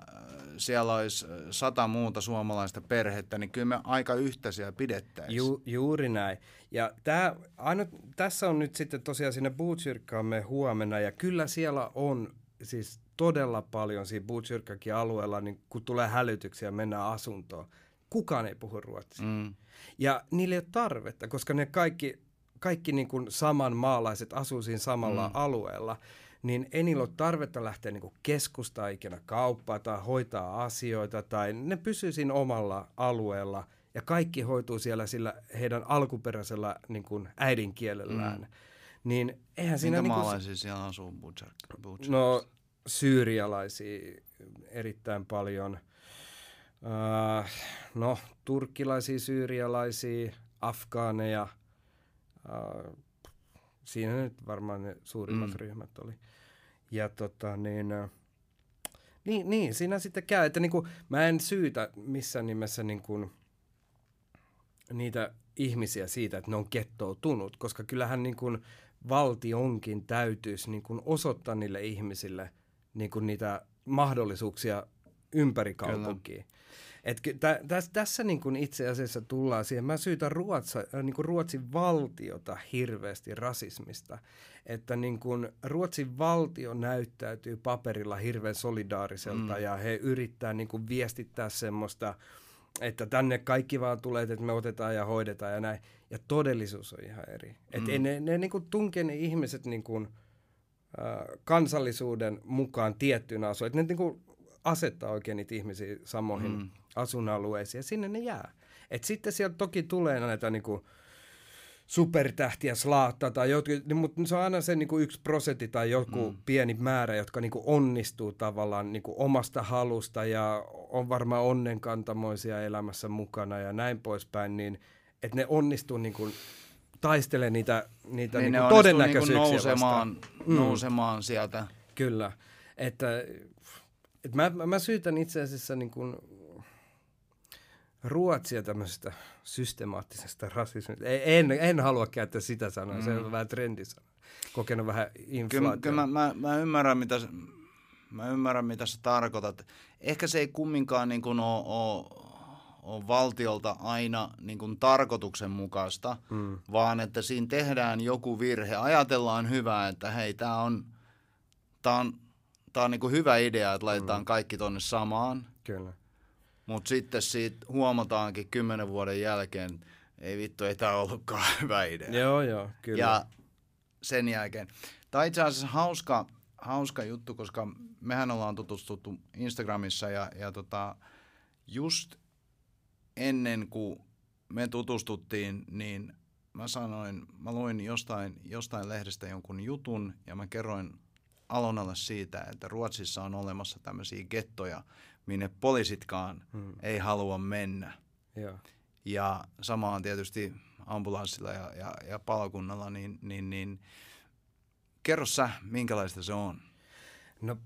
siellä olisi sata muuta suomalaista perhettä, niin kyllä me aika yhteisiä pidettäisiin. Ju, juuri näin. Ja tää, aino, tässä on nyt sitten tosiaan sinne Bootsyrkkaamme huomenna ja kyllä siellä on siis todella paljon siinä Bootsyrkkakin alueella, niin kun tulee hälytyksiä mennään asuntoon. Kukaan ei puhu ruotsia. Mm. Ja niillä ei ole tarvetta, koska ne kaikki, kaikki niin kuin saman maalaiset asuu siinä samalla mm. alueella niin ei niillä ole tarvetta lähteä niin keskustaa ikinä kauppaa tai hoitaa asioita, tai ne pysyy siinä omalla alueella, ja kaikki hoituu siellä sillä heidän alkuperäisellä niin kuin äidinkielellään. Mm. Niin eihän siinä... Minkä niin kuin, siellä asuu Butcher, No, syyrialaisia erittäin paljon. Uh, no, turkkilaisia, syyrialaisia, afgaaneja. Uh, siinä nyt varmaan ne suurimmat mm. ryhmät oli. Ja tota niin, Niin, niin, siinä sitten käy, että niinku, mä en syytä missään nimessä niinku, niitä ihmisiä siitä, että ne on kettoutunut, koska kyllähän niinku, valtionkin täytyisi niinku, osoittaa niille ihmisille niinku, niitä mahdollisuuksia ympäri kaupunkiin. Et tä, täs, tässä niin kuin itse asiassa tullaan siihen, mä syytän Ruotsa, äh, niin kuin Ruotsin valtiota hirveästi rasismista, että niin kuin Ruotsin valtio näyttäytyy paperilla hirveän solidaariselta mm. ja he yrittää niin kuin viestittää semmoista, että tänne kaikki vaan tulee, että me otetaan ja hoidetaan ja näin. Ja todellisuus on ihan eri. Että mm. ne, ne niin kuin tunkee ne ihmiset niin kuin, äh, kansallisuuden mukaan tiettyyn asuun. Että ne niin kuin asettaa oikein niitä ihmisiä samoihin mm. Asuinalueisiin ja sinne ne jää. Et sitten sieltä toki tulee näitä niinku supertähtiä slaattaa tai jotkut, niin, mutta se on aina se niinku yksi prosentti tai joku mm. pieni määrä, jotka niinku onnistuu tavallaan niinku omasta halusta ja on varmaan onnenkantamoisia elämässä mukana ja näin poispäin, niin että ne onnistuu niinku taistelemaan niitä, niitä niin niinku todennäköisyyksiä niinku nousemaan, vastaan. nousemaan mm. sieltä. Kyllä, että et mä, mä syytän itse asiassa niin kuin Ruotsia tämmöisestä systemaattisesta rasismista. En, en halua käyttää sitä sanaa, mm. se on mm. vähän trendisana. Kokenut vähän inflaatio. Kyllä, kyllä mä, mä, mä, ymmärrän, mitä, mä ymmärrän, mitä sä tarkoitat. Ehkä se ei kumminkaan niin kuin ole, ole, ole valtiolta aina niin kuin tarkoituksenmukaista, mm. vaan että siinä tehdään joku virhe. Ajatellaan hyvää, että hei, tämä on, tää on tämä on niinku hyvä idea, että laitetaan mm. kaikki tonne samaan. Kyllä. Mutta sitten siitä huomataankin kymmenen vuoden jälkeen, ei vittu, ei tämä ollutkaan hyvä idea. Joo, joo, kyllä. Ja sen jälkeen. Tämä itse asiassa hauska, hauska juttu, koska mehän ollaan tutustuttu Instagramissa ja, ja tota, just ennen kuin me tutustuttiin, niin mä sanoin, mä luin jostain, jostain lehdestä jonkun jutun ja mä kerroin Alonalle siitä, että Ruotsissa on olemassa tämmöisiä gettoja, minne poliisitkaan hmm. ei halua mennä. Ja, ja sama on tietysti ambulanssilla ja, ja, ja palokunnalla, niin, niin, niin kerro sä, minkälaista se on? No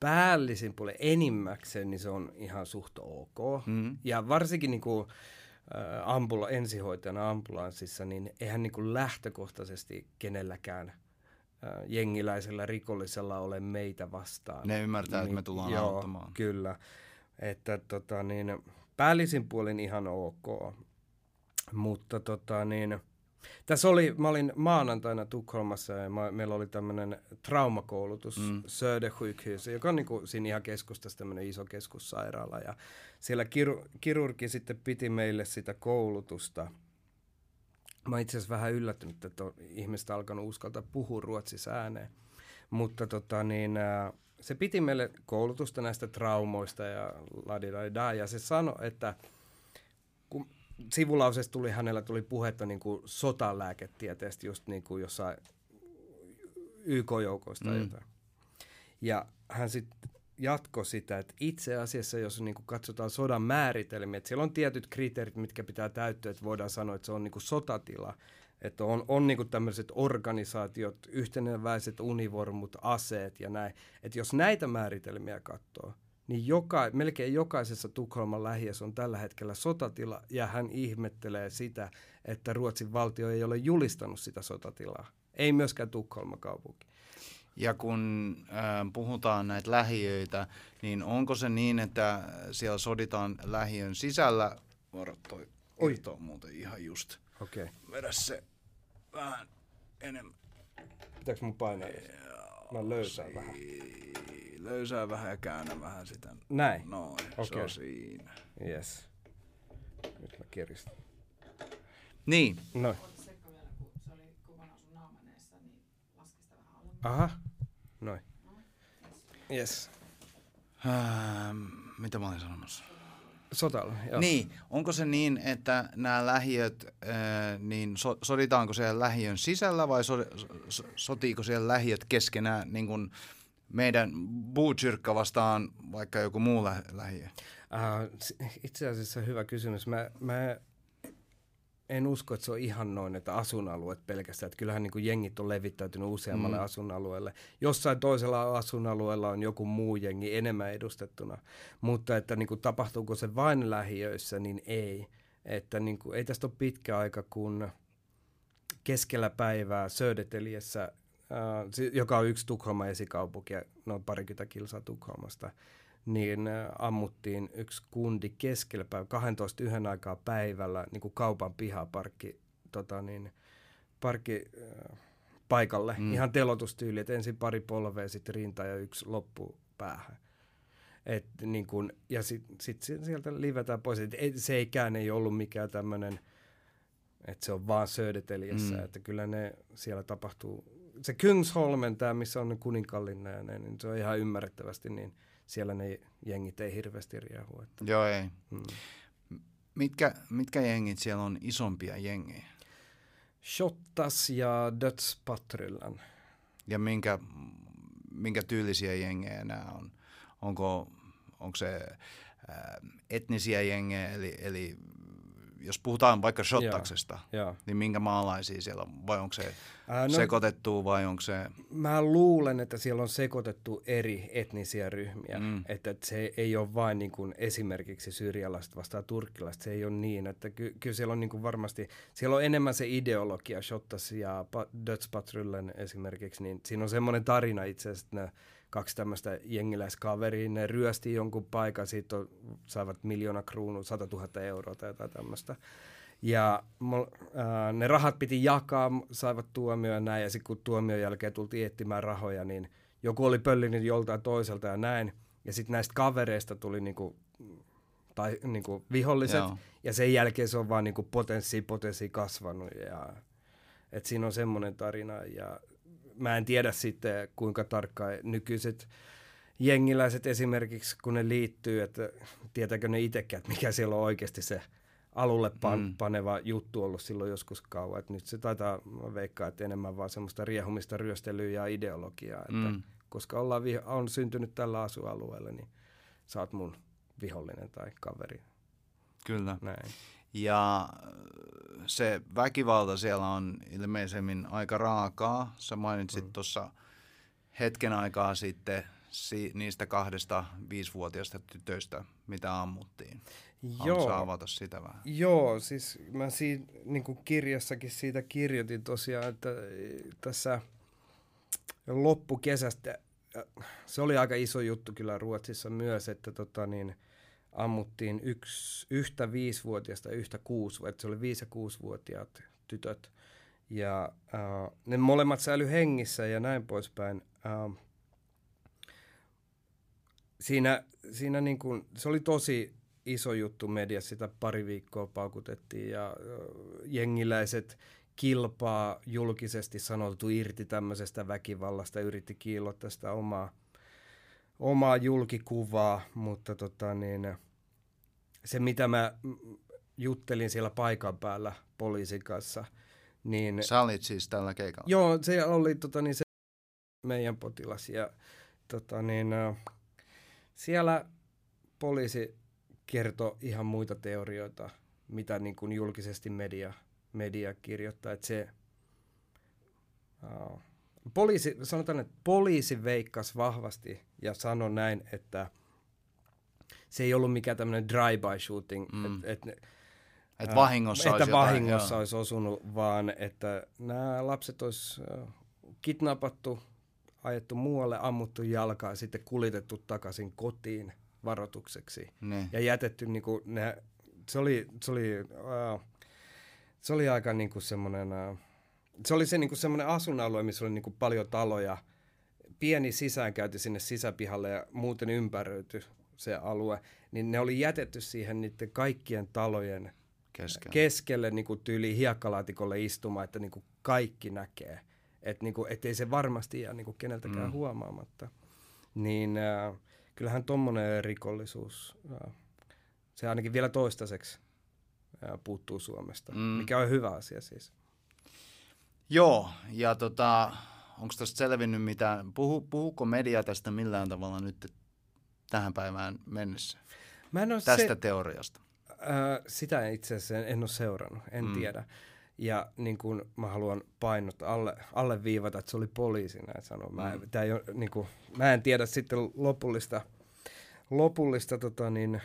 päällisin puolen enimmäkseen, niin se on ihan suht ok. Mm. Ja varsinkin niin kuin, ambula, ensihoitajana ambulanssissa, niin eihän niin kuin lähtökohtaisesti kenelläkään jengiläisellä rikollisella ole meitä vastaan. Ne ymmärtää, niin, että me niin, tullaan joo, auttamaan. Kyllä. Että tota, niin, päällisin puolin ihan ok. Mutta tota, niin, tässä oli, mä olin maanantaina Tukholmassa ja mä, meillä oli tämmöinen traumakoulutus mm. Södersjukhus, joka on niin kuin, siinä ihan keskustassa tämmöinen iso keskussairaala. Ja siellä kiru, kirurgi sitten piti meille sitä koulutusta – Mä itse asiassa vähän yllättynyt, että on ihmiset alkanut uskaltaa puhua ruotsissa ääneen. Mutta tota, niin, se piti meille koulutusta näistä traumoista ja ladidaidaa, ja se sanoi, että kun sivulausesta tuli, hänellä tuli puhetta niin kuin sotalääketieteestä, just niin kuin jossain YK-joukoista mm. jotain. Ja hän sitten jatko sitä, että itse asiassa, jos niin kuin katsotaan sodan määritelmiä, että siellä on tietyt kriteerit, mitkä pitää täyttyä, että voidaan sanoa, että se on niin kuin sotatila. Että on, on niin tämmöiset organisaatiot, yhteneväiset univormut, aseet ja näin. Että jos näitä määritelmiä katsoo, niin joka, melkein jokaisessa Tukholman lähiössä on tällä hetkellä sotatila, ja hän ihmettelee sitä, että Ruotsin valtio ei ole julistanut sitä sotatilaa. Ei myöskään Tukholman kaupunki. Ja kun äh, puhutaan näitä lähiöitä, niin onko se niin, että siellä soditaan lähiön sisällä? Varo toi Oi. on muuten ihan just. Okei. Okay. Vedä se vähän enemmän. Pitääkö mun painaa? Mä löysään si- vähän. Löysää vähän ja käännä vähän sitä. Näin? Noin, okay. se on siinä. Yes. Nyt mä kiristän. Niin. Noin. Aha, noin. Yes. Ähm, mitä mä olin sanomassa? Sotalla, joo. Niin, onko se niin, että nämä lähiöt, äh, niin so, soditaanko siellä lähiön sisällä vai so, so, sotiiko siellä lähiöt keskenään niin kuin meidän Buutsyrkka vastaan vaikka joku muu lä- lähiö? Uh, itse asiassa hyvä kysymys. Mä, mä en usko, että se on ihan noin, että asuinalueet pelkästään. Että kyllähän niin kuin jengit on levittäytynyt useammalle mm. asuinalueelle. Jossain toisella asuinalueella on joku muu jengi enemmän edustettuna. Mutta että niin kuin, tapahtuuko se vain lähiöissä, niin ei. Että niin kuin, ei tästä ole pitkä aika, kun keskellä päivää Södertäljeessä, äh, joka on yksi Tukholman esikaupunki, noin parikymmentä kilsaa Tukholmasta, niin ammuttiin yksi kundi keskellä päivää, 12 yhden aikaa päivällä niin kuin kaupan pihaparkki tota niin, parkki, äh, paikalle. Mm. Ihan telotustyyli, että ensin pari polvea, sitten rinta ja yksi loppu päähän. Et, niin kun, ja sitten sit sieltä livetään pois. Et, et, se ikään ei ollut mikään tämmöinen, että se on vaan Södertäljessä, mm. että kyllä ne siellä tapahtuu. Se Kungsholmen, tämä missä on kuninkallinen, niin se on ihan ymmärrettävästi, niin siellä ne jengit ei hirveästi riehu. Että. Joo, ei. Mm. Mitkä, mitkä jengit siellä on isompia jengejä? Shottas ja Dödspatrullen. Ja minkä, minkä tyylisiä jengejä nämä on? Onko, onko se etnisiä jengejä, eli, eli jos puhutaan vaikka shottaksesta, ja, niin minkä maalaisia siellä on? Vai onko se Ää, no, sekoitettu vai onko se... Mä luulen, että siellä on sekoitettu eri etnisiä ryhmiä. Mm. Että, että se ei ole vain niin kuin esimerkiksi syrjalaista vastaan turkkilaista. Se ei ole niin. Että ky- kyllä siellä on niin kuin varmasti... Siellä on enemmän se ideologia, Shottas ja Dödspatrullen esimerkiksi. Niin siinä on semmoinen tarina itse asiassa, että ne kaksi tämmöistä jengiläiskaveria, ne ryösti jonkun paikan, siitä on, saivat miljoona kruunua, 100 000 euroa tai jotain tämmöistä. Ja äh, ne rahat piti jakaa, saivat tuomio ja näin, ja sitten kun tuomion jälkeen tultiin etsimään rahoja, niin joku oli pöllinyt joltain toiselta ja näin. Ja sitten näistä kavereista tuli niinku, tai, niinku viholliset, Joo. ja sen jälkeen se on vaan niinku potenssi, potenssi kasvanut. Ja, et siinä on semmoinen tarina, ja mä en tiedä sitten kuinka tarkkaan nykyiset jengiläiset esimerkiksi, kun ne liittyy, että tietääkö ne itsekään, että mikä siellä on oikeasti se alulle pan, mm. paneva juttu ollut silloin joskus kauan. Et nyt se taitaa veikkaa, että enemmän vaan semmoista riehumista, ryöstelyä ja ideologiaa. Että mm. Koska ollaan, on syntynyt tällä asualueella, niin sä oot mun vihollinen tai kaveri. Kyllä. Näin. Ja se väkivalta siellä on ilmeisemmin aika raakaa. Sä mainitsit mm. tuossa hetken aikaa sitten si- niistä kahdesta viisivuotiaasta tytöistä, mitä ammuttiin. Joo. avata sitä vähän? Joo, siis mä siinä niin kuin kirjassakin siitä kirjoitin tosiaan, että tässä loppukesästä, se oli aika iso juttu kyllä Ruotsissa myös, että tota niin, ammuttiin yksi, yhtä viisivuotiaista yhtä kuusivuotiaista. Se oli viisi- ja kuusivuotiaat tytöt. Ja äh, ne molemmat säily hengissä ja näin poispäin. Äh, siinä siinä niin kuin, se oli tosi iso juttu mediassa, sitä pari viikkoa paukutettiin ja äh, jengiläiset kilpaa julkisesti sanottu irti tämmöisestä väkivallasta, yritti kiillottaa sitä omaa omaa julkikuvaa, mutta tota niin, se mitä mä juttelin siellä paikan päällä poliisin kanssa, niin... Sä olit siis tällä keikalla? Joo, se oli tota niin, se meidän potilas ja tota niin, siellä poliisi kertoi ihan muita teorioita, mitä niin kuin julkisesti media, media kirjoittaa, että se... Uh, poliisi, sanotaan, että poliisi veikkasi vahvasti ja sanoi näin, että se ei ollut mikään tämmöinen drive-by shooting, mm. että et, et vahingossa, että olisi, vahingossa jotain, olisi osunut, vaan että nämä lapset olisi kidnappattu, ajettu muualle, ammuttu jalkaa ja sitten kuljetettu takaisin kotiin varoitukseksi. Ne. Ja jätetty niin kuin, ne, se oli, se oli, uh, se oli aika niin kuin semmoinen, se oli se niin kuin semmoinen asunalue, missä oli niin kuin paljon taloja, pieni sisäänkäynti sinne sisäpihalle ja muuten ympäröity se alue, niin ne oli jätetty siihen niiden kaikkien talojen keskelle, keskelle niin kuin tyyli hiekkalaatikolle istumaan, että niin kuin kaikki näkee. Että niin kuin, ettei se varmasti jää niin kuin keneltäkään mm. huomaamatta. Niin äh, kyllähän tuommoinen rikollisuus, äh, se ainakin vielä toistaiseksi äh, puuttuu Suomesta, mm. mikä on hyvä asia siis. Joo, ja tota, onko tästä selvinnyt mitään, puhu, puhuuko media tästä millään tavalla nyt tähän päivään mennessä? Mä en tästä se, teoriasta? sitä itse asiassa en, en ole seurannut, en mm. tiedä. Ja niin kuin mä haluan painottaa, alle, alleviivata, että se oli poliisi näin sanoo. Mä, mm. tää ei ole, niin kuin, mä en tiedä sitten lopullista, lopullista tota niin,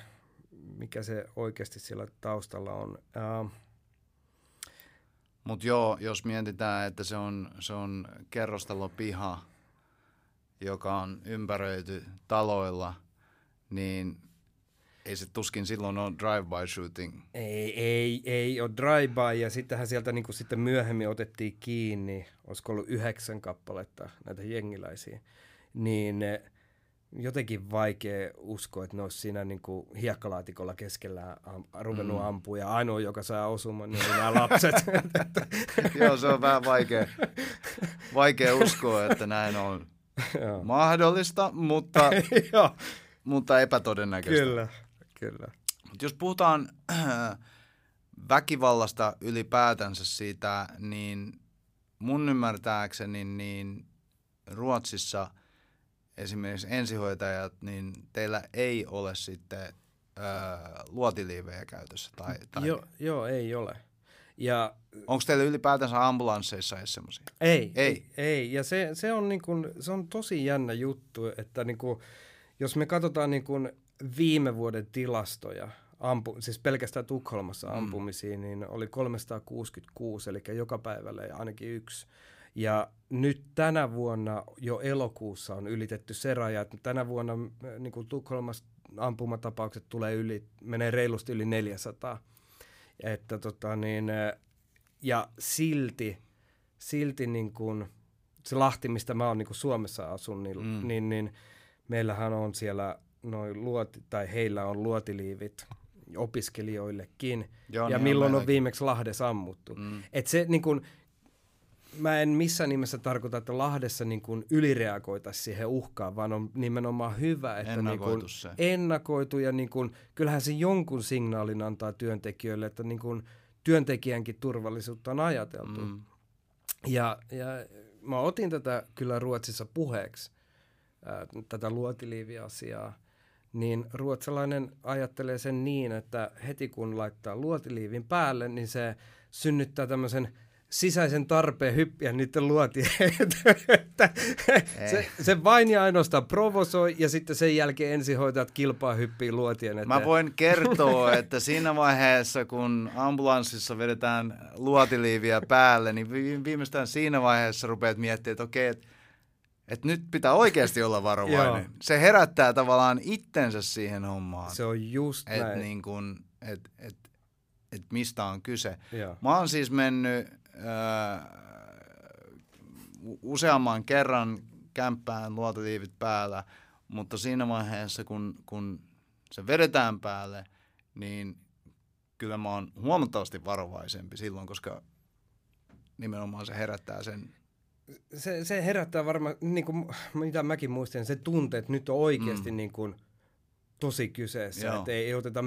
mikä se oikeasti siellä taustalla on. Uh, Mutta joo, jos mietitään, että se on, se on kerrostalopiha, joka on ympäröity taloilla, niin ei se tuskin silloin ole drive-by shooting. Ei, ei, ei ole drive-by ja sittenhän sieltä niin kuin sitten myöhemmin otettiin kiinni, olisiko ollut yhdeksän kappaletta näitä jengiläisiä, niin jotenkin vaikea uskoa, että ne olisi siinä niin kuin hiekkalaatikolla keskellä am, ruvennut mm. ampua ja ainoa, joka saa osuman, niin nämä lapset. Joo, se on vähän vaikea, vaikea uskoa, että näin on mahdollista, mutta, mutta epätodennäköistä. Kyllä, kyllä. Mut jos puhutaan äh, väkivallasta ylipäätänsä siitä, niin mun ymmärtääkseni niin Ruotsissa esimerkiksi ensihoitajat, niin teillä ei ole sitten äh, luotiliivejä käytössä? Tai, tai... Joo, joo, ei ole. Ja, Onko teillä ylipäätänsä ambulansseissa edes semmoisia? Ei, ei, ei. Ja se, se, on niin kun, se on tosi jännä juttu, että niin kun, jos me katsotaan niin kun viime vuoden tilastoja, ampu, siis pelkästään Tukholmassa mm. ampumisiin, niin oli 366, eli joka päivälle ainakin yksi. Ja nyt tänä vuonna jo elokuussa on ylitetty se raja, että tänä vuonna niin kuin Tukholmassa ampumatapaukset tulee yli, menee reilusti yli 400. Että tota niin, ja silti, silti niin kuin, se Lahti, mistä mä oon niin kuin Suomessa asun, niin, mm. niin, niin meillähän on siellä noin luoti, tai heillä on luotiliivit opiskelijoillekin. Joo, ja niin milloin on, on viimeksi Lahdessa ammuttu. Mm. Et se niin kun, mä en missään nimessä tarkoita, että Lahdessa niin kun ylireagoitaisiin siihen uhkaan, vaan on nimenomaan hyvä, että niin se. ennakoitu ja niin kun, kyllähän se jonkun signaalin antaa työntekijöille, että niin kun työntekijänkin turvallisuutta on ajateltu. Mm. Ja, ja mä otin tätä kyllä Ruotsissa puheeksi, ää, tätä luotiliiviasiaa, niin ruotsalainen ajattelee sen niin, että heti kun laittaa luotiliivin päälle, niin se synnyttää tämmöisen sisäisen tarpeen hyppiä niiden luotien. se, se vain ja ainoastaan provosoi ja sitten sen jälkeen ensihoitajat kilpaa hyppii luotien eteen. Mä voin kertoa, että siinä vaiheessa kun ambulanssissa vedetään luotiliiviä päälle, niin viimeistään siinä vaiheessa rupeat miettimään, että okei, että että nyt pitää oikeasti olla varovainen. se herättää tavallaan itsensä siihen hommaan. Se on just et näin. Niin kun, et, et, et mistä on kyse. Joo. Mä oon siis mennyt useamman kerran kämppään luotoliivit päällä, mutta siinä vaiheessa, kun, kun se vedetään päälle, niin kyllä mä oon huomattavasti varovaisempi silloin, koska nimenomaan se herättää sen se, se herättää varmaan, niin kuin, mitä mäkin muistan, se tunte, että nyt on oikeasti mm. niin kuin, tosi kyseessä, että ei, oteta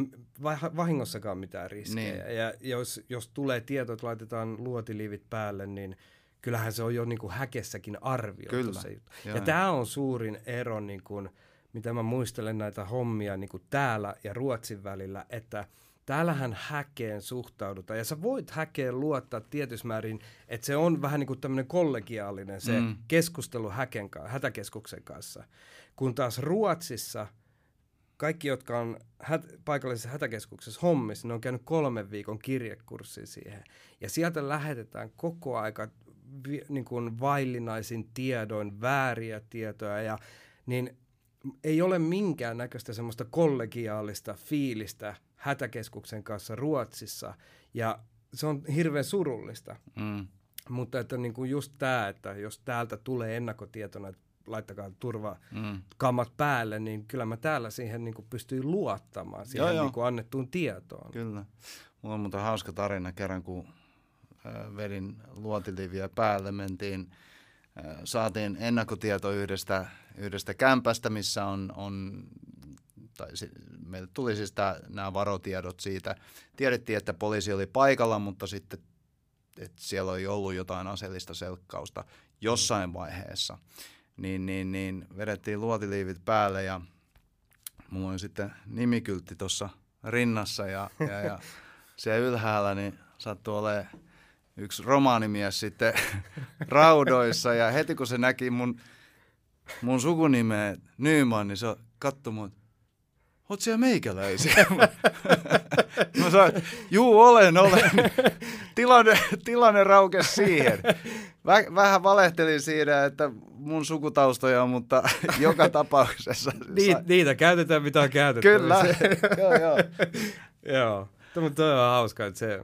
vahingossakaan mitään riskejä. Niin. Ja jos, jos tulee tieto, että laitetaan luotiliivit päälle, niin kyllähän se on jo niin kuin häkessäkin arvioitu Kyllä. se juttu. Ja tämä on suurin ero, niin kuin, mitä mä muistelen näitä hommia niin kuin täällä ja Ruotsin välillä, että – täällähän häkeen suhtaudutaan. Ja sä voit häkeen luottaa tietyssä määrin, että se on vähän niin kuin tämmöinen kollegiaalinen se mm. keskustelu häken, hätäkeskuksen kanssa. Kun taas Ruotsissa kaikki, jotka on hät, paikallisessa hätäkeskuksessa hommissa, ne on käynyt kolmen viikon kirjekurssin siihen. Ja sieltä lähetetään koko aika vi, niin kuin vaillinaisin tiedoin vääriä tietoja. Ja, niin ei ole minkään näköistä semmoista kollegiaalista fiilistä hätäkeskuksen kanssa Ruotsissa. Ja se on hirveän surullista. Mm. Mutta että niin kuin just tämä, että jos täältä tulee ennakkotietona, että laittakaa turvakammat mm. päälle, niin kyllä mä täällä siihen niin kuin pystyy luottamaan, siihen joo, joo. Niin kuin annettuun tietoon. Kyllä. Mulla on muuten hauska tarina kerran, kun äh, vedin luotiliviä päälle, mentiin, äh, saatiin ennakkotieto yhdestä, yhdestä kämpästä, missä on, on tai se, meille tuli siis tää, nämä varotiedot siitä. Tiedettiin, että poliisi oli paikalla, mutta sitten että siellä oli ollut jotain aseellista selkkausta jossain vaiheessa. Niin, niin, niin vedettiin luotiliivit päälle ja mulla oli sitten nimikyltti tuossa rinnassa ja, ja, ja siellä ylhäällä niin sattui olemaan yksi romaanimies sitten raudoissa. Ja heti kun se näki mun, mun sukunimeä Nyman, niin se katsoi mun, oot siellä meikäläisiä? mä sanoin, juu olen, olen. Tilanne, tilanne raukesi siihen. Vä, vähän valehtelin siinä, että mun sukutaustoja on, mutta joka tapauksessa. Niitä, niitä käytetään, mitä on käytetty. Kyllä, joo, joo. joo, mutta on hauska, että se,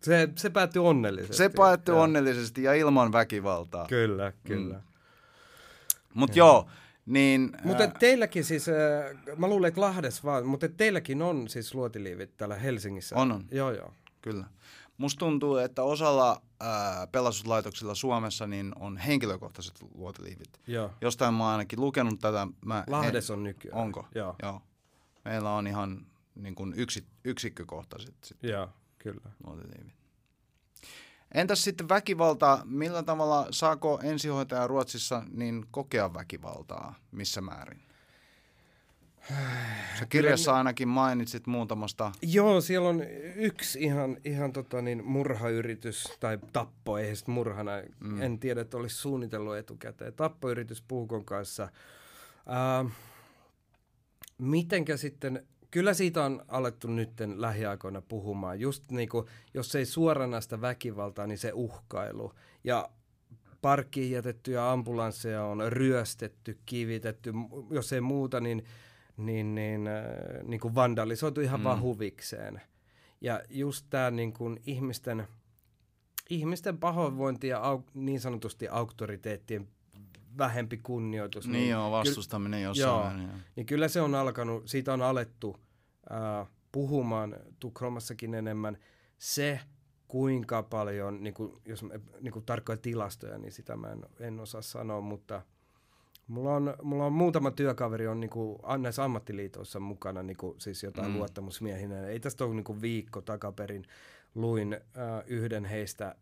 se, se päättyi onnellisesti. Se päättyi onnellisesti ja ilman väkivaltaa. Kyllä, kyllä. Mm. Mutta joo, niin... Mutta äh, teilläkin siis, äh, mä luulen, että Lahdes vaan, mutta teilläkin on siis luotiliivit täällä Helsingissä. On, on. Joo, joo. Kyllä. Musta tuntuu, että osalla ää, pelastuslaitoksilla Suomessa niin on henkilökohtaiset luotiliivit. Joo. Jostain mä oon ainakin lukenut tätä. Mä Lahdes en, on nykyään. Onko? Joo. Joo. Meillä on ihan niin kuin yksi, yksikkökohtaiset sit Joo, kyllä. luotiliivit. Entäs sitten väkivalta, millä tavalla saako ensihoitaja Ruotsissa niin kokea väkivaltaa, missä määrin? Sä kirjassa ainakin mainitsit muutamasta. Joo, siellä on yksi ihan, ihan tota niin, murhayritys, tai tappo, ei sitten murhana, mm. en tiedä, että olisi suunnitellut etukäteen. Tappoyritys Puukon kanssa. Äh, mitenkä sitten, kyllä siitä on alettu nytten lähiaikoina puhumaan, just niin kuin, jos ei suoranaista väkivaltaa, niin se uhkailu. Ja parkkiin jätettyjä ambulansseja on ryöstetty, kivitetty, jos ei muuta, niin niin, niin, äh, niin kuin vandalisoitu ihan mm. vaan huvikseen. Ja just tämä niin kuin ihmisten, ihmisten pahoinvointi ja au, niin sanotusti auktoriteettien vähempi kunnioitus. Niin, niin joo, vastustaminen jossain. Joo, niin kyllä se on alkanut, siitä on alettu äh, puhumaan Tukholmassakin enemmän. Se, kuinka paljon, niin kuin, jos niin kuin tarkkoja tilastoja, niin sitä mä en, en osaa sanoa, mutta – Mulla on, mulla on muutama työkaveri on niinku, näissä ammattiliitoissa mukana, niinku, siis jotain mm. luottamusmiehinä. Ei tästä ole niinku viikko takaperin. Luin äh, yhden heistä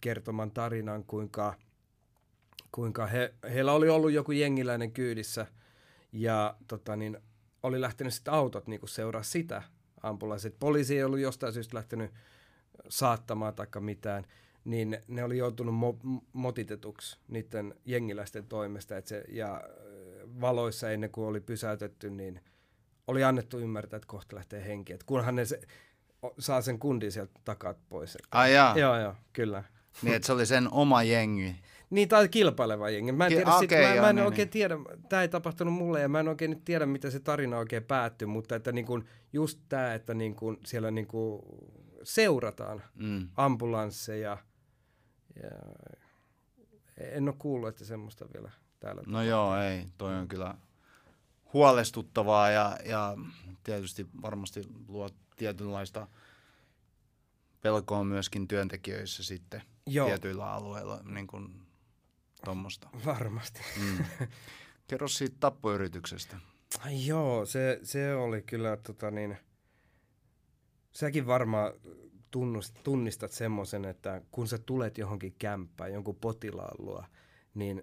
kertoman tarinan, kuinka, kuinka he, heillä oli ollut joku jengiläinen kyydissä ja tota, niin, oli lähtenyt sitten autot niinku, seuraa sitä ambulanssit. Poliisi ei ollut jostain syystä lähtenyt saattamaan tai mitään niin ne oli joutunut mo- motitetuksi niiden jengiläisten toimesta. Et se, ja valoissa ennen kuin oli pysäytetty, niin oli annettu ymmärtää, että kohta lähtee henki. Et kunhan ne se, saa sen kundin sieltä takat pois. Ai jaa. Joo, joo, kyllä. Niin, että se oli sen oma jengi. Niin, tai kilpaileva jengi. Mä en, tiedä, okay, sit, mä, joo, mä en niin, oikein niin. tiedä, tämä ei tapahtunut mulle ja mä en oikein nyt tiedä, mitä se tarina oikein päättyi, mutta että niin kun, just tämä, että niin kun siellä niin kun seurataan mm. ambulansseja – ja en ole kuullut, että semmoista vielä täällä. No joo, ei. Toi on kyllä huolestuttavaa ja, ja tietysti varmasti luo tietynlaista pelkoa myöskin työntekijöissä sitten joo. tietyillä alueilla niin kuin tuommoista. Varmasti. Mm. Kerro siitä tappoyrityksestä. Joo, se, se oli kyllä tota niin, sekin varmaan tunnust, tunnistat semmoisen, että kun sä tulet johonkin kämppään, jonkun potilaan luo, niin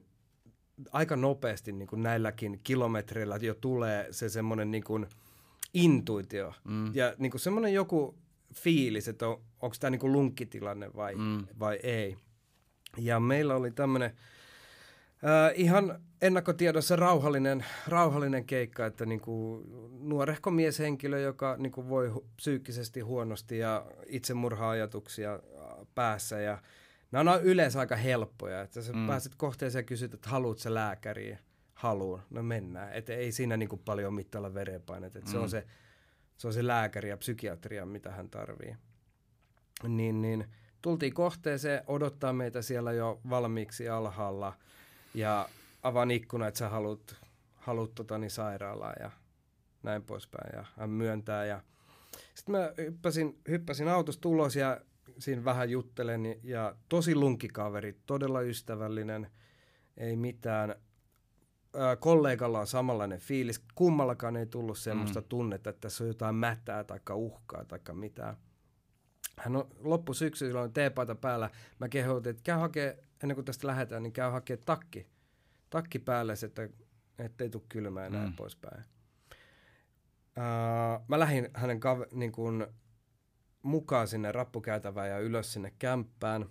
aika nopeasti niin kuin näilläkin kilometreillä jo tulee se semmoinen niin kuin intuitio. Mm. Ja niin kuin semmoinen joku fiilis, että on, onko tämä niin kuin lunkkitilanne vai, mm. vai ei. Ja meillä oli tämmöinen Äh, ihan ennakkotiedossa rauhallinen, rauhallinen keikka, että niinku nuorehko mieshenkilö, joka niinku voi hu- psyykkisesti huonosti ja itsemurha-ajatuksia päässä. Ja nämä on yleensä aika helppoja, että sä mm. pääset kohteeseen ja kysyt, että haluat sä lääkäriä? Haluun. No mennään. Et ei siinä niinku paljon mittailla verenpainet. Et mm. se, on mm. se, se on se lääkäri ja psykiatria, mitä hän tarvii. Niin, niin tultiin kohteeseen, odottaa meitä siellä jo valmiiksi alhaalla – ja avaan ikkuna, että sä haluat, haluat tota, niin sairaalaa ja näin poispäin. Ja hän myöntää. Ja... Sitten mä hyppäsin, hyppäsin autosta ulos ja siinä vähän juttelen ja tosi lunkikaveri, todella ystävällinen, ei mitään. Ää, kollegalla on samanlainen fiilis. Kummallakaan ei tullut semmoista mm. tunnetta, että tässä on jotain mätää tai uhkaa tai mitään. Hän on loppusyksyllä on teepaita päällä. Mä kehotin, että käy hakee ennen kuin tästä lähdetään, niin käy hakea takki, takki päälle, että ettei tule kylmää ja näin mm. poispäin. Uh, mä lähdin hänen kav- niin kun, mukaan sinne rappukäytävään ja ylös sinne kämppään.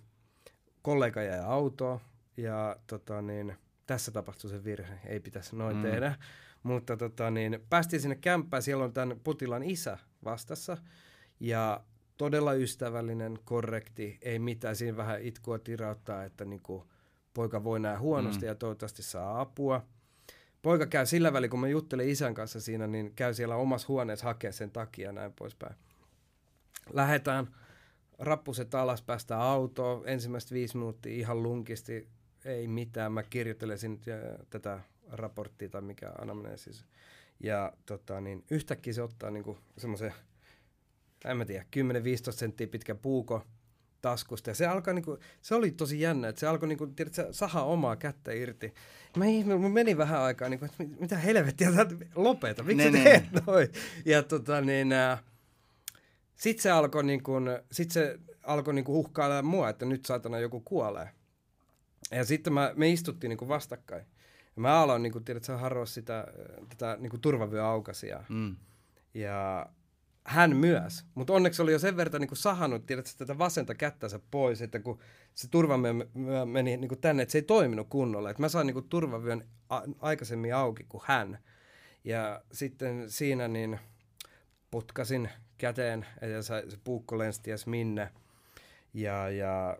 Kollega jäi autoon ja tota, niin, tässä tapahtui se virhe, ei pitäisi noin mm. tehdä. Mutta tota, niin, päästiin sinne kämppään, siellä on tämän Putilan isä vastassa ja todella ystävällinen, korrekti, ei mitään, siinä vähän itkua tirauttaa, että niinku, poika voi nähdä huonosti mm. ja toivottavasti saa apua. Poika käy sillä välin, kun mä juttelen isän kanssa siinä, niin käy siellä omassa huoneessa hakea sen takia ja näin poispäin. Lähetään rappuset alas, päästään autoon, ensimmäistä viisi minuuttia ihan lunkisti, ei mitään. Mä kirjoittelen tätä raporttia tai mikä anamneesis. Ja tota, niin yhtäkkiä se ottaa niinku semmoisen, en mä tiedä, 10-15 senttiä pitkä puuko taskusta. Ja se alkaa niinku, se oli tosi jännä, että se alkoi niinku, tiedät, sahaa omaa kättä irti. Mä ihme, mun meni vähän aikaa, niinku, että mitä helvettiä, lopeta, miksi ne, sä teet ne. noin? Ja tota niin, äh, sit se alkoi niinku, sit se alkoi niinku uhkailla mua, että nyt saatana joku kuolee. Ja sitten mä, me istuttiin niinku vastakkain. Ja mä aloin, niinku, tiedät, harroa sitä, tätä niinku turvavyöaukasia. Mm. Ja hän myös. Mutta onneksi oli jo sen verran niin sahannut tiedät, tätä vasenta kättänsä pois, että kun se turvavyö meni niin kuin tänne, että se ei toiminut kunnolla. Että mä sain niin kuin turvavyön a- aikaisemmin auki kuin hän. Ja sitten siinä niin putkasin käteen, se, se puukko lensi ties minne. Ja, ja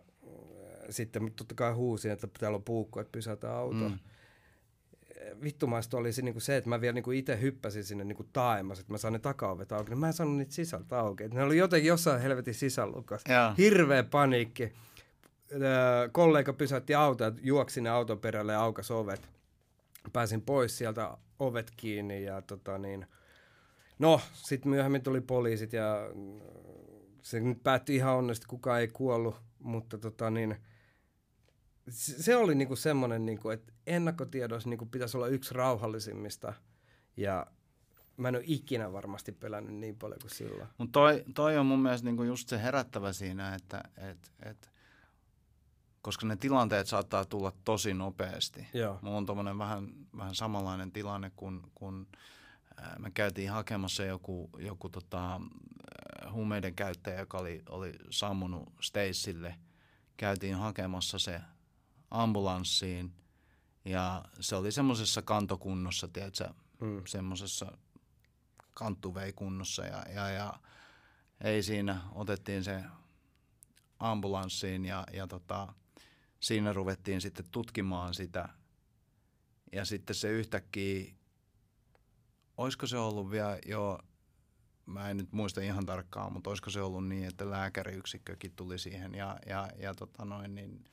sitten totta kai huusin, että täällä on puukko, että pysäytä auto. Mm vittumaista oli se, niin kuin se, että mä vielä niin itse hyppäsin sinne niin taemmas, että mä saan ne takaovet auki. Niin mä en saanut niitä sisältä auki. ne oli jotenkin jossain helvetin sisällukas. Hirveä paniikki. kollega pysäytti auto ja juoksi ne auton perälle ja aukas ovet. Pääsin pois sieltä ovet kiinni ja tota niin, no sitten myöhemmin tuli poliisit ja se nyt päättyi ihan onnesti, kukaan ei kuollut, mutta tota niin, se oli niinku semmoinen, niinku, että ennakkotiedoissa niinku pitäisi olla yksi rauhallisimmista ja mä en ole ikinä varmasti pelännyt niin paljon kuin silloin. Mutta toi, toi on mun mielestä niinku just se herättävä siinä, että et, et, koska ne tilanteet saattaa tulla tosi nopeasti. Joo. Mulla on tommonen vähän, vähän samanlainen tilanne, kun, kun me käytiin hakemassa joku, joku tota, huumeiden käyttäjä, joka oli, oli sammunut Stacelle. Käytiin hakemassa se ambulanssiin ja se oli semmoisessa kantokunnossa, tiedätkö, mm. semmoisessa kantuveikunnossa ja, ja, ja ei siinä, otettiin se ambulanssiin ja, ja tota, siinä ruvettiin sitten tutkimaan sitä ja sitten se yhtäkkiä, olisiko se ollut vielä jo, mä en nyt muista ihan tarkkaan, mutta olisiko se ollut niin, että lääkäriyksikkökin tuli siihen ja, ja, ja tota noin, niin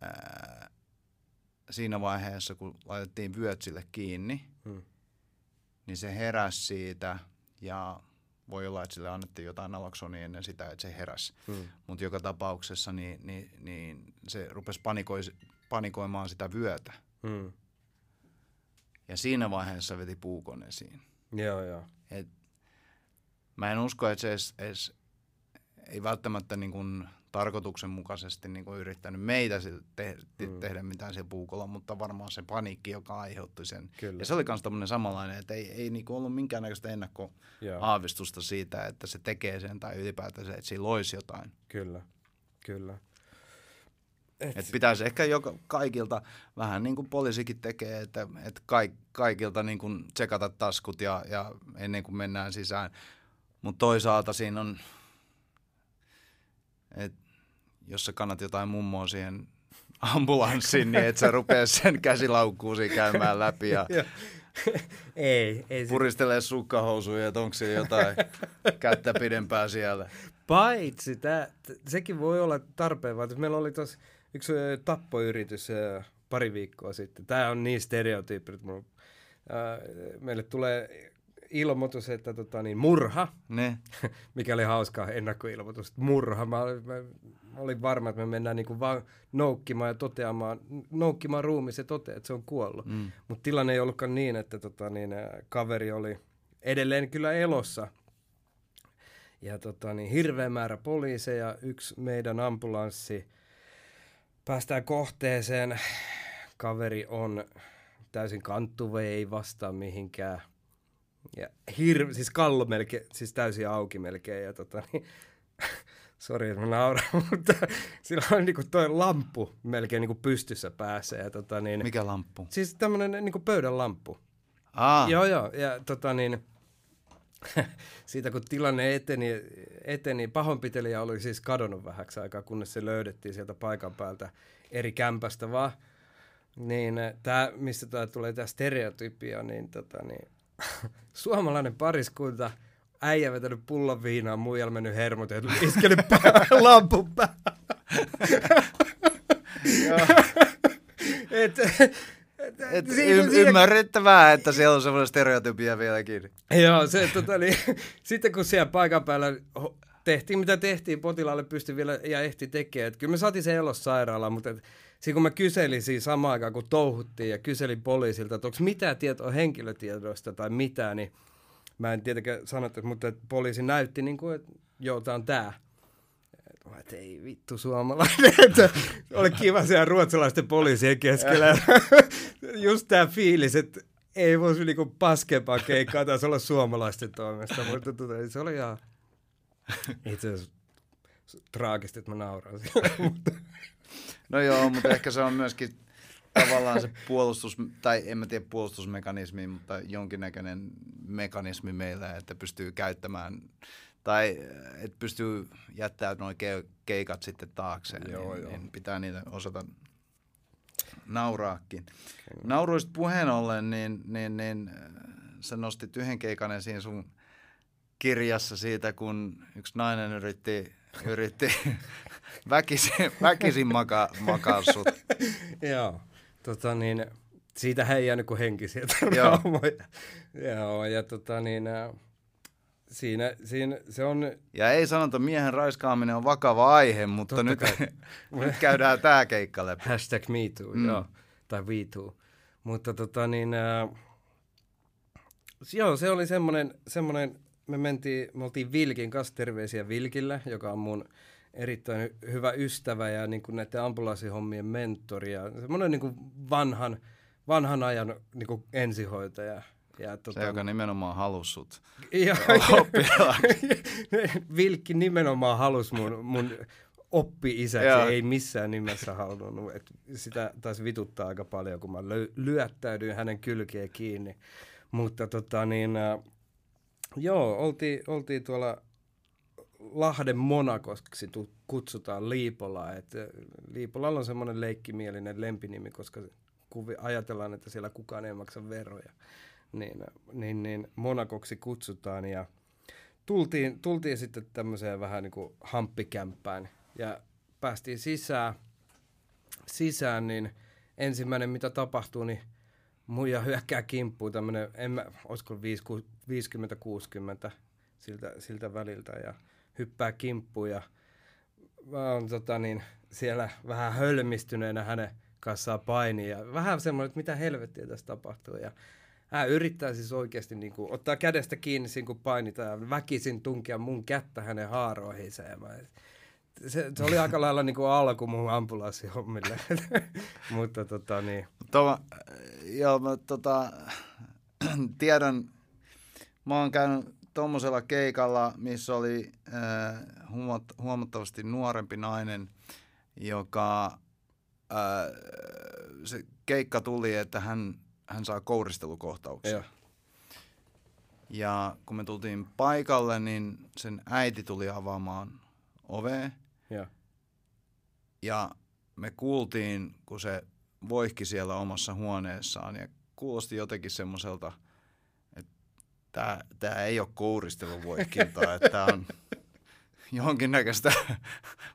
ää, siinä vaiheessa, kun laitettiin vyöt sille kiinni, hmm. niin se heräsi siitä ja voi olla, että sille annettiin jotain naloksonia ennen sitä, että se heräsi. Hmm. Mutta joka tapauksessa niin, niin, niin se rupesi panikoi, panikoimaan sitä vyötä. Hmm. Ja siinä vaiheessa veti puukon esiin. Joo, joo. Et mä en usko, että se edes, edes ei välttämättä niin kuin tarkoituksenmukaisesti niin kuin yrittänyt meitä te- mm. tehdä mitään siellä puukolla, mutta varmaan se paniikki, joka aiheutti sen. Kyllä. Ja se oli myös tämmöinen samanlainen, että ei, ei niin kuin ollut minkäännäköistä ennakkoaavistusta siitä, että se tekee sen tai ylipäätään se, että siinä loisi jotain. Kyllä, kyllä. Et. Et pitäisi ehkä joka, kaikilta, vähän niin kuin poliisikin tekee, että, että kaik, kaikilta niin kuin tsekata taskut ja, ja ennen kuin mennään sisään. Mutta toisaalta siinä on et jos sä kannat jotain mummoa siihen ambulanssiin, niin et sä rupea sen käsilaukkuusi käymään läpi ja ei, ei puristelee sukkahousuja, että onko se jotain kättä pidempää siellä. Paitsi, tää, sekin voi olla tarpeen, vaan meillä oli tuossa yksi tappoyritys pari viikkoa sitten. Tämä on niin stereotyyppi, että meille tulee ilmoitus, että tota, niin, murha, ne. mikä oli hauska ennakkoilmoitus, murha. Mä, mä, mä olin varma, että me mennään niinku vaan noukkimaan ja toteamaan, noukkimaan ruumi se toteaa, että se on kuollut. Mm. Mutta tilanne ei ollutkaan niin, että tota, niin, kaveri oli edelleen kyllä elossa. Ja tota, niin, hirveä määrä poliiseja, yksi meidän ambulanssi. Päästään kohteeseen. Kaveri on täysin kanttuve, ei vastaa mihinkään Ja hir- siis kallo melkein, siis täysin auki melkein. Ja tota, niin, sori, mä nauran, mutta sillä on niinku toi lamppu melkein niinku pystyssä päässä. Ja tota, niin, Mikä lamppu? Siis tämmönen niinku pöydän lamppu. Ah, Joo, joo. Ja tota niin, siitä kun tilanne eteni, eteni, pahoinpitelijä oli siis kadonnut vähäksi aikaa, kunnes se löydettiin sieltä paikan päältä eri kämpästä vaan. Niin tämä, mistä tää tulee tämä stereotypia, niin, tota, niin suomalainen pariskunta, äijä vetänyt pullon viinaa, muijalla mennyt hermot ja iskenyt pää, lampun päähän. Et, et, et, siinä- y- siinä- ymmärrettävää, että siellä on semmoinen stereotypia vieläkin. Joo, se, tota, niin, sitten kun siellä paikan päällä tehtiin mitä tehtiin, potilaalle pystyi vielä ja ehti tekemään. Et kyllä me saatiin se elos sairaalaan, mutta et, siinä kun mä kyselin siinä samaan aikaan, kun touhuttiin ja kyselin poliisilta, että onko mitään tietoa henkilötiedoista tai mitään, niin mä en tietenkään että, mutta poliisi näytti, niin kuin, että joo, tää on tää. Et mä, Että ei vittu suomalainen, että oli kiva siellä ruotsalaisten poliisien keskellä. Just tää fiilis, että ei voisi niinku paskempaa keikkaa taas olla suomalaisten toimesta, mutta tota, se oli ihan itse asiassa traagista, että mä nauran mutta No joo, mutta ehkä se on myöskin tavallaan se puolustus, tai en mä tiedä puolustusmekanismi, mutta jonkinnäköinen mekanismi meillä, että pystyy käyttämään, tai että pystyy jättämään nuo ke- keikat sitten taakse, Joo, niin, joo. niin pitää niitä osata nauraakin. Nauruista puheen ollen, niin, niin, niin äh, sä nostit yhden keikan esiin sun kirjassa siitä, kun yksi nainen yritti, yritti väkisin, väkisin maka, makaa sut. joo, tota niin, siitä ei jäänyt kuin henki sieltä Joo. ja tota niin, äh, siinä, siinä se on Ja ei sanota, miehen raiskaaminen on vakava aihe, mutta Totta nyt, nyt käydään tämä keikka läpi. Hashtag MeToo, Mm. mm. joo. Tai WeToo. Mutta tota niin, äh, joo, se oli semmoinen, semmoinen, me mentiin, me oltiin Vilkin kanssa, terveisiä Vilkille, joka on mun erittäin hy- hyvä ystävä ja niin kuin näiden ambulanssihommien mentori ja semmoinen niin kuin vanhan, vanhan ajan niin kuin ensihoitaja. Ja, tota, Se, joka nimenomaan halusi sut. ja. Vilkki nimenomaan halusi mun, mun oppi-isäksi, ei missään nimessä halunnut. Et sitä taisi vituttaa aika paljon, kun mä lyöttäydyin hänen kylkeen kiinni. Mutta tota niin, äh, joo, oltiin, oltiin tuolla Lahden Monakoksi kutsutaan Liipolaa. Et äh, Liipolalla on semmoinen leikkimielinen lempinimi, koska ajatellaan, että siellä kukaan ei maksa veroja. Niin, äh, niin, niin Monakoksi kutsutaan ja tultiin, tultiin sitten tämmöiseen vähän niin kuin hamppikämppään ja päästiin sisään, sisään, niin ensimmäinen mitä tapahtuu, niin muija hyökkää kimppuun tämmöinen, en mä, olisiko 50-60 siltä, siltä väliltä ja hyppää kimppuun ja mä oon tota niin, siellä vähän hölmistyneenä hänen kanssaan paini ja vähän semmoinen, että mitä helvettiä tässä tapahtuu ja hän yrittää siis oikeasti niin kuin, ottaa kädestä kiinni siinä kun painitaan ja väkisin tunkea mun kättä hänen haaroihinsa ja mä, se, se, oli aika lailla niin kuin alku mun ambulanssihommille, mutta tota niin, Toma, joo, mä tota, tiedän, mä oon käynyt tuommoisella keikalla, missä oli äh, huomat- huomattavasti nuorempi nainen, joka äh, se keikka tuli, että hän, hän saa kouristelukohtauksen. joo, Ja kun me tultiin paikalle, niin sen äiti tuli avaamaan ovea. joo, Ja me kuultiin, kun se voihki siellä omassa huoneessaan ja kuulosti jotenkin semmoiselta, että tämä, ei ole kouristeluvoihkintaa, että tämä on jonkinnäköistä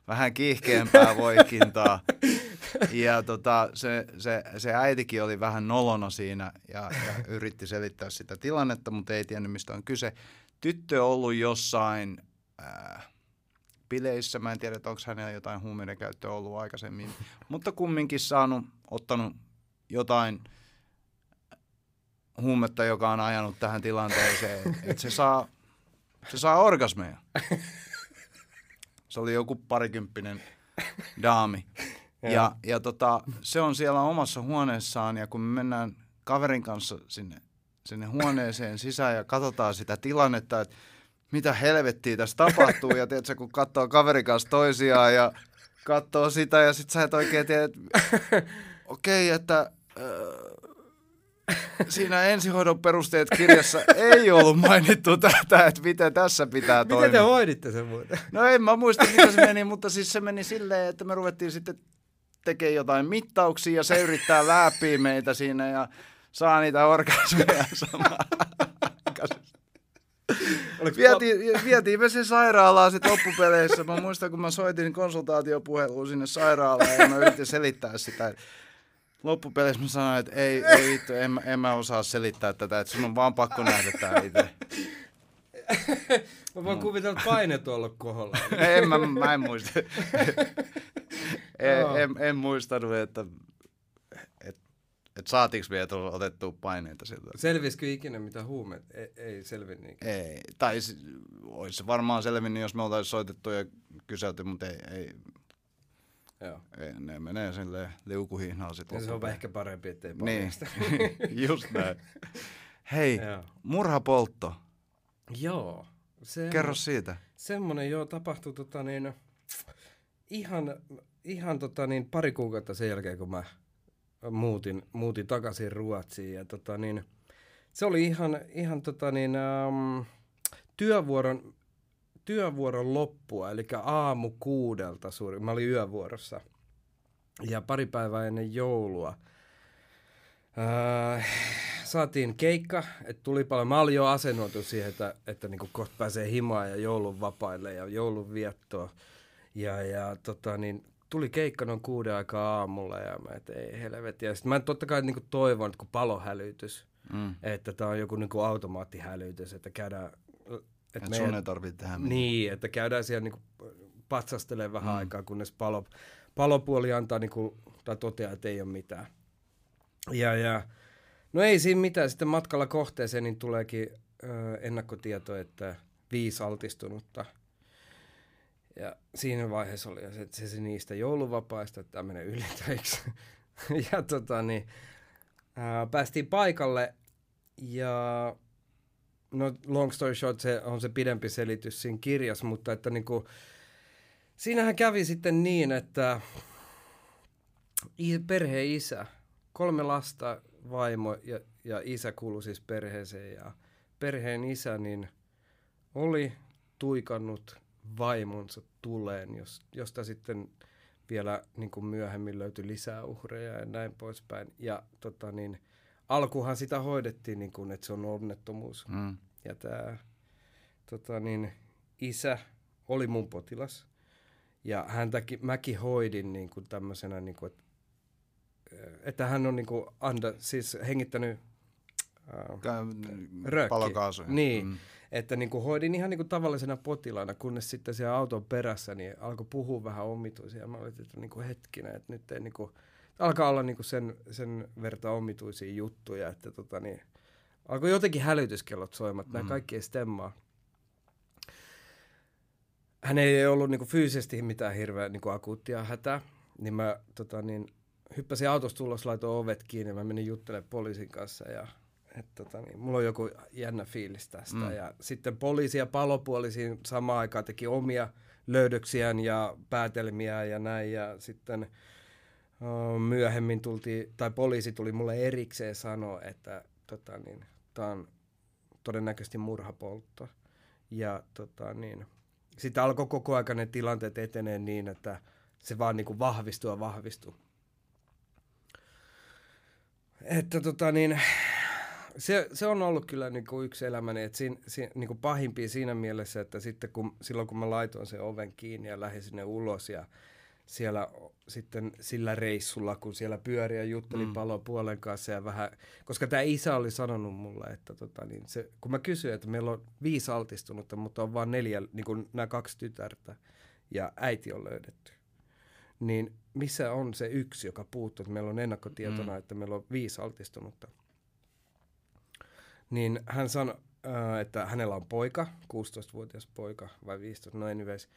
vähän kiihkeämpää voihkintaa. Ja tota, se, se, se äitikin oli vähän nolona siinä ja, ja yritti selittää sitä tilannetta, mutta ei tiennyt mistä on kyse. Tyttö ollut jossain äh, bileissä, mä en tiedä, että onko hänellä jotain huumeiden käyttöä ollut aikaisemmin, mutta kumminkin saanut, ottanut jotain huumetta, joka on ajanut tähän tilanteeseen, että se saa, se saa orgasmeja. Se oli joku parikymppinen daami. Ja, ja tota, se on siellä omassa huoneessaan ja kun me mennään kaverin kanssa sinne sinne huoneeseen sisään ja katsotaan sitä tilannetta, että mitä helvettiä tässä tapahtuu. Ja tiedätkö, kun katsoo kaverin kanssa toisiaan ja katsoo sitä ja sitten sä et oikein tiedä, että okei, okay, että äh, siinä ensihoidon perusteet kirjassa ei ollut mainittu tätä, että miten tässä pitää Miten toimia. te hoiditte sen muuten? No en mä muista, miten se meni, mutta siis se meni silleen, että me ruvettiin sitten tekemään jotain mittauksia ja se yrittää läpiä meitä siinä ja saa niitä orgasmeja samaan Vietiin, vietiin me sen sairaalaan sitten loppupeleissä. Mä muistan, kun mä soitin konsultaatiopuheluun sinne sairaalaan ja mä yritin selittää sitä. Loppupeleissä mä sanoin, että ei, ei vittu, en, mä- en mä osaa selittää tätä, että sun on vaan pakko nähdä tää itse. Mä voin kuvitella, että paine tuolla kohdalla. En, mä, mä en muista. en, en, en, muistanut, että et, et saatiinko me otettua paineita siltä. Selvisikö ikinä mitä huumeet? Ei, ei selvinnyt ikinä. Ei, tai olisi se varmaan selvinnyt, jos me oltaisiin soitettu ja kyselty, mutta ei, ei, Joo. ei ne menee silleen liukuhihnaan sitten. Se on ehkä parempi, ettei Niin, paljasta. just näin. Hei, Joo. murhapoltto, Joo. Se, kerro siitä. Semmoinen joo tapahtui tota niin, ihan, ihan tota niin, pari kuukautta sen jälkeen, kun mä muutin, muutin takaisin Ruotsiin. Ja tota niin, se oli ihan, ihan tota niin, um, työvuoron, työvuoron loppua, eli aamu kuudelta suuri. Mä olin yövuorossa. Ja pari päivää ennen joulua äh, saatiin keikka, että tuli paljon. Mä olin jo asennoitu siihen, että, että niin kohta pääsee himaan ja joulun vapaille ja joulun viettoa. Ja, ja tota, niin, tuli keikka noin kuuden aikaa aamulla ja mä, että ei helvetti. Ja sitten mä totta kai niin toivon, että kun palohälytys, Mm. että tämä on joku niin automaattihälytys, että käydään... Että et sun ei tarvitse tehdä mitään. Niin, että käydään siellä niinku patsastelemaan vähän Mm. aikaa, kunnes palo, palopuoli antaa niinku, tai toteaa, että ei ole mitään. Ja, ja, no ei siinä mitään. Sitten matkalla kohteeseen niin tuleekin ö, ennakkotieto, että viisi altistunutta. Ja siinä vaiheessa oli se, se, se niistä jouluvapaista, että tämä menee ylitöiksi. ja tota niin, ää, päästiin paikalle ja no long story short, se on se pidempi selitys siinä kirjassa, mutta että niinku, siinähän kävi sitten niin, että perheen isä, kolme lasta, vaimo ja, ja isä kuului siis perheeseen ja perheen isä niin oli tuikannut vaimonsa tuleen, jos, josta sitten vielä niin kuin myöhemmin löytyi lisää uhreja ja näin poispäin. Ja tota niin, alkuhan sitä hoidettiin niin kuin, että se on onnettomuus. Mm. Ja tämä tota niin, isä oli mun potilas. Ja häntäkin, mäkin hoidin niin kuin tämmöisenä, niin kuin, että, että hän on niin kuin anda, siis hengittänyt äh, Röökki. Palokaasuja. Niin. Mm. Että niin kuin hoidin ihan niin kuin tavallisena potilaana, kunnes sitten siellä auton perässä niin alkoi puhua vähän omituisia. Mä olin, että niin kuin hetkinen, että nyt ei niin kuin, alkaa olla niin kuin sen, sen verta omituisia juttuja, että tota niin, alkoi jotenkin hälytyskellot soimaan, että Mm. nämä kaikki ei stemmaa. Hän ei ollut niin kuin fyysisesti mitään hirveä niin kuin akuuttia hätää, niin mä tota niin, hyppäsin autosta ulos, laitoin ovet kiinni ja mä menin juttelemaan poliisin kanssa ja et, tota, niin, mulla on joku jännä fiilis tästä. Mm. Ja sitten poliisi ja palopuoli siinä samaan aikaan teki omia löydöksiään ja päätelmiä ja näin. Ja sitten uh, myöhemmin tultiin, tai poliisi tuli mulle erikseen sanoa, että tota, niin, tämä on todennäköisesti murhapoltto. Ja tota, niin, sitten alkoi koko ajan ne tilanteet etenee niin, että se vaan niin kuin vahvistuu ja vahvistuu. Että tota niin, se, se on ollut kyllä niin kuin yksi elämäni, että siinä, siinä, niin kuin pahimpia siinä mielessä, että sitten kun, silloin kun mä laitoin sen oven kiinni ja lähdin sinne ulos ja siellä sitten sillä reissulla, kun siellä pyöri ja jutteli Mm. mm. palopuolen kanssa ja vähän, koska tämä isä oli sanonut mulle, että tota, niin se, kun mä kysyin, että meillä on viisi altistunutta, mutta on vain neljä, niin kuin nämä kaksi tytärtä ja äiti on löydetty, niin missä on se yksi, joka puuttuu, että meillä on ennakkotietona, Mm. että meillä on viisi altistunutta. Niin hän sanoi, äh, että hänellä on poika, 16-vuotias poika vai 15, no anyways.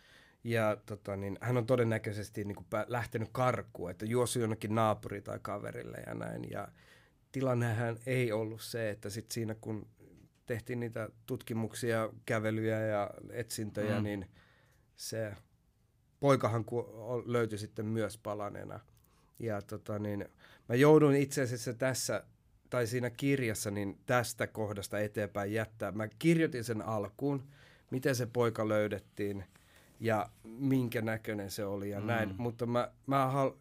Ja tota, niin, hän on todennäköisesti niin kuin, lähtenyt karkuun, että juossut jonnekin naapuri tai kaverille ja näin. Ja tilannehän ei ollut se, että sit siinä kun tehtiin niitä tutkimuksia, kävelyjä ja etsintöjä, mm. niin se poikahan löytyi sitten myös palaneena. Ja tota niin, mä joudun itse asiassa tässä, tai siinä kirjassa, niin tästä kohdasta eteenpäin jättää. Mä kirjoitin sen alkuun, miten se poika löydettiin ja minkä näköinen se oli ja mm. näin. Mutta mä, mä, hal...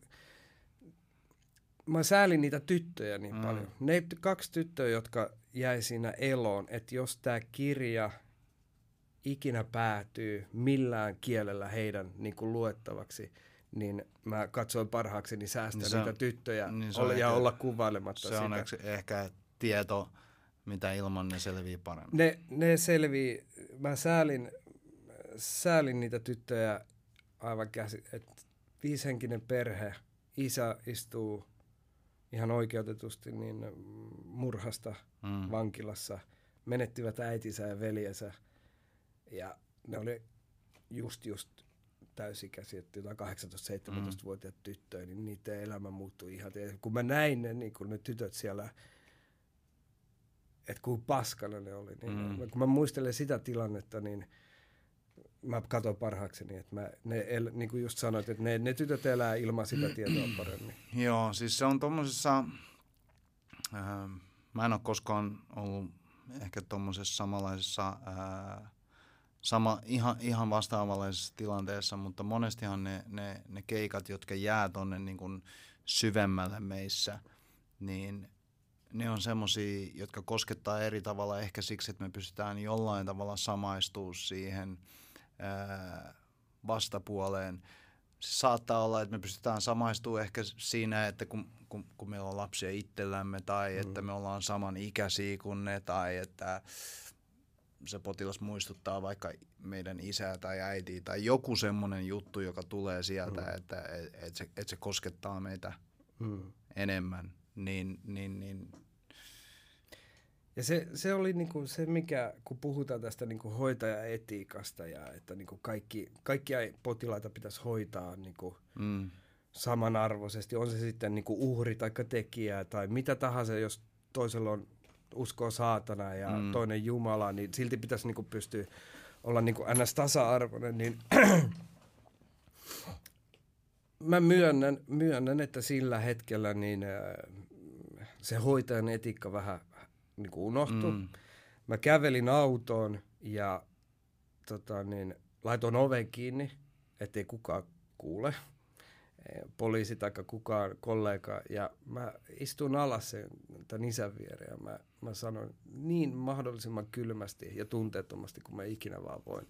mä säälin niitä tyttöjä niin mm. paljon. Ne kaksi tyttöä, jotka jäi siinä eloon, että jos tämä kirja ikinä päätyy millään kielellä heidän niin kuin luettavaksi, niin mä katsoin parhaakseni säästää niin niitä tyttöjä niin olla, ja ehkä, olla kuvailematta se sitä. on ehkä tieto, mitä ilman ne selvii paremmin. Ne, ne selvii, mä säälin, säälin niitä tyttöjä aivan käsi, että viishenkinen perhe, isä istuu ihan oikeutetusti niin murhasta mm. vankilassa, menettivät äitinsä ja veljensä ja ne oli just just täysikäisiä, että jotain 18-17-vuotiaat mm. tyttöjä, niin niiden elämä muuttui ihan. Ja kun mä näin ne, niin kun ne tytöt siellä, että kuin paskana ne oli, niin mm. kun mä muistelen sitä tilannetta, niin mä katson parhaakseni, että mä, ne el, niin kuin just sanoit, että ne, ne tytöt elää ilman sitä tietoa paremmin. Joo, siis se on tuommoisessa, äh, mä en ole koskaan ollut ehkä tuommoisessa samanlaisessa äh, sama, ihan, ihan vastaavallisessa tilanteessa, mutta monestihan ne, ne, ne keikat, jotka jää tuonne niin kuin syvemmälle meissä, niin ne on semmoisia, jotka koskettaa eri tavalla ehkä siksi, että me pystytään jollain tavalla samaistumaan siihen ää, vastapuoleen. Se saattaa olla, että me pystytään samaistumaan ehkä siinä, että kun, kun, kun meillä on lapsia itsellämme tai mm. että me ollaan saman ikäisiä kuin ne tai että se potilas muistuttaa vaikka meidän isää tai äitiä tai joku semmoinen juttu, joka tulee sieltä, mm. että et, et se, et se koskettaa meitä mm. enemmän, niin, niin, niin ja se, se oli niinku se, mikä, kun puhutaan tästä niinku hoitajaetiikasta ja että niinku kaikki, kaikkia potilaita pitäisi hoitaa niinku mm. samanarvoisesti, on se sitten niinku uhri tai tekijä tai mitä tahansa, jos toisella on uskoo saatana ja mm. toinen Jumala, niin silti pitäisi niinku pystyä olla niinku ns. tasa-arvoinen, niin mä myönnän, myönnän, että sillä hetkellä niin äh, se hoitajan etiikka vähän niinku unohtui. Mm. Mä kävelin autoon ja tota, niin, laitoin oven kiinni, ettei kukaan kuule poliisi tai kukaan kollega, ja mä istun alas sen tämän isän viereen, ja mä, mä sanon niin mahdollisimman kylmästi ja tunteettomasti kuin mä ikinä vaan voin.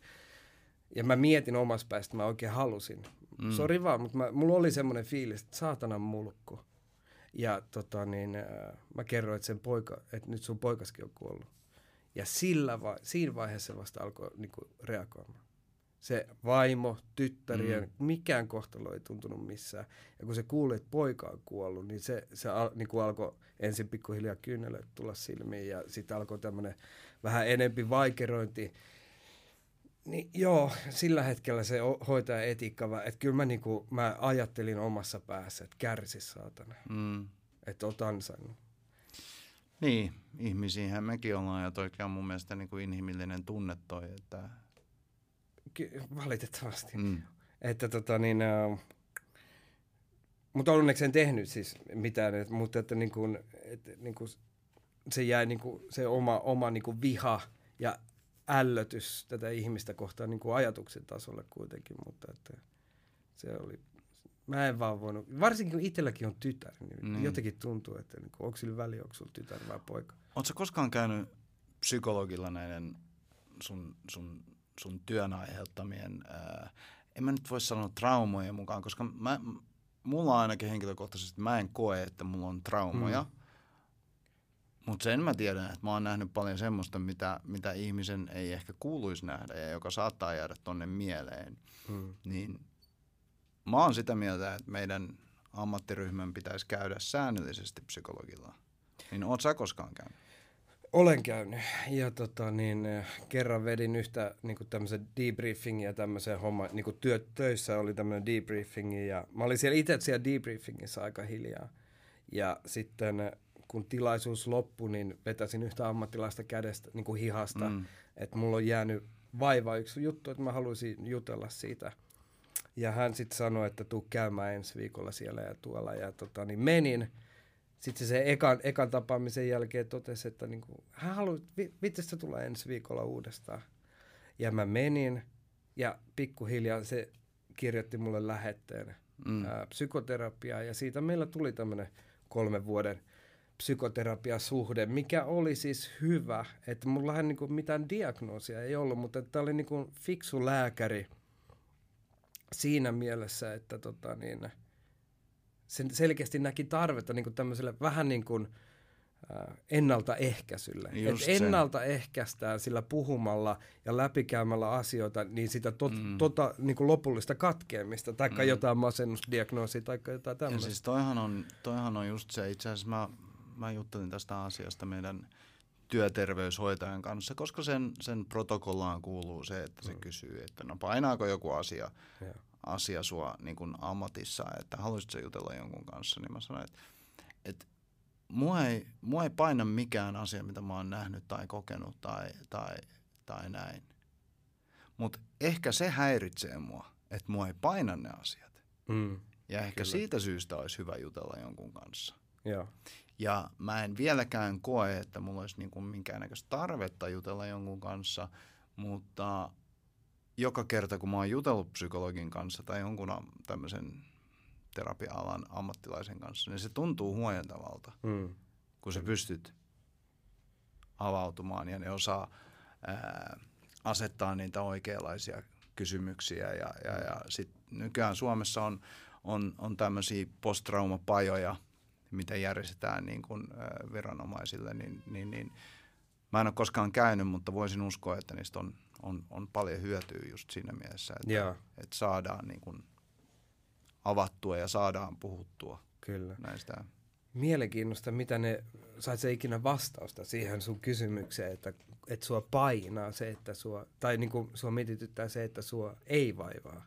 Ja mä mietin omassa päästä, mä oikein halusin. Mm. Sori vaan, mutta mä, mulla oli semmoinen fiilis, että saatanan mulkku. Ja tota niin, äh, mä kerroin, että, sen poika, että nyt sun poikaskin on kuollut. Ja sillä va- siinä vaiheessa vasta alkoi niin reagoimaan se vaimo, tyttärien, mm. mikään kohtalo ei tuntunut missään. Ja kun se kuuli, että poika on kuollut, niin se, se al, niin kuin alkoi ensin pikkuhiljaa kyynelöt tulla silmiin ja sitten alkoi tämmöinen vähän enempi vaikerointi. Niin joo, sillä hetkellä se hoitaja etiikka, että kyllä mä, niin kuin, mä ajattelin omassa päässä, että kärsi saatana. Mm. Että oot ansainnut. Niin, ihmisiähän mekin ollaan ja toikin on mun mielestä niin kuin inhimillinen tunne toi, että valitettavasti. Mm. Että tota niin, uh, mutta onneksi en tehnyt siis mitään, et, mutta että niin kuin, et, niin kuin se jäi niin kuin, se oma, oma niin kuin viha ja ällötys tätä ihmistä kohtaan niin kuin ajatuksen tasolle kuitenkin, mutta että se oli, mä en vaan voinut, varsinkin kun itselläkin on tytär, niin mm. jotenkin tuntuu, että niin kuin, onko sillä väliä, onko sulla tytär vai poika. Oletko koskaan käynyt psykologilla näiden sun, sun sun työn aiheuttamien, ää, en mä nyt voi sanoa traumojen mukaan, koska mä, mulla ainakin henkilökohtaisesti, mä en koe, että mulla on traumoja. Mm. Mutta sen mä tiedän, että mä oon nähnyt paljon semmoista, mitä, mitä ihmisen ei ehkä kuuluisi nähdä ja joka saattaa jäädä tonne mieleen. Mm. Niin mä oon sitä mieltä, että meidän ammattiryhmän pitäisi käydä säännöllisesti psykologilla. Niin oot sä koskaan käynyt? Olen käynyt ja tota, niin, kerran vedin yhtä niin tämmöisen debriefingia tämmöisen homma, niin työ, töissä oli tämmöinen debriefingi ja mä olin siellä itse siellä debriefingissa aika hiljaa. Ja sitten kun tilaisuus loppui, niin vetäsin yhtä ammattilaista kädestä, niin kuin hihasta, mm. että mulla on jäänyt vaiva yksi juttu, että mä haluaisin jutella siitä. Ja hän sitten sanoi, että tuu käymään ensi viikolla siellä ja tuolla. Ja tota, niin menin. Sitten se ekan, ekan tapaamisen jälkeen totesi, että niinku, hän haluaa, vitsi tulla ensi viikolla uudestaan. Ja mä menin ja pikkuhiljaa se kirjoitti mulle lähetteen mm. ää, psykoterapiaa ja siitä meillä tuli tämmöinen kolmen vuoden psykoterapiasuhde, mikä oli siis hyvä, että mulla ei niinku mitään diagnoosia ei ollut, mutta tämä oli niinku fiksu lääkäri siinä mielessä, että tota niin, sen selkeästi näki tarvetta niinku tämmöiselle vähän niin kuin, ennaltaehkäisylle. Et ennaltaehkäistään sillä puhumalla ja läpikäymällä asioita, niin sitä tot, mm. tota, niin kuin lopullista katkeamista, tai mm. jotain masennusdiagnoosia, tai jotain tämmöistä. Ja siis toihan on, toihan on just se, itse asiassa mä, mä juttelin tästä asiasta meidän työterveyshoitajan kanssa, koska sen, sen protokollaan kuuluu se, että se mm. kysyy, että no painaako joku asia, yeah. Asia sua niin kuin ammatissa, että haluaisitko jutella jonkun kanssa, niin mä sanoin, että, että mua ei, mua ei paina mikään asia, mitä mä oon nähnyt tai kokenut tai, tai, tai näin. Mutta ehkä se häiritsee mua, että mua ei paina ne asiat. Mm, ja ehkä kyllä. siitä syystä olisi hyvä jutella jonkun kanssa. Joo. Ja mä en vieläkään koe, että mulla olisi niin minkäännäköistä tarvetta jutella jonkun kanssa, mutta joka kerta kun mä oon jutellut psykologin kanssa tai jonkun tämmöisen terapia-alan ammattilaisen kanssa, niin se tuntuu huojentavalta, mm. kun sä pystyt avautumaan ja ne osaa ää, asettaa niitä oikeanlaisia kysymyksiä. Ja, ja, ja sit nykyään Suomessa on, on, on tämmöisiä posttraumapajoja, mitä järjestetään niin kuin, ää, viranomaisille, niin, niin, niin mä en ole koskaan käynyt, mutta voisin uskoa, että niistä on, on, on paljon hyötyä just siinä mielessä, että, että saadaan niin kuin, avattua ja saadaan puhuttua Kyllä. näistä. Mielenkiinnosta, mitä ne, sait se ikinä vastausta siihen sun kysymykseen, että, että sua painaa se, että sua, tai niin kuin sua mietityttää se, että sua ei vaivaa?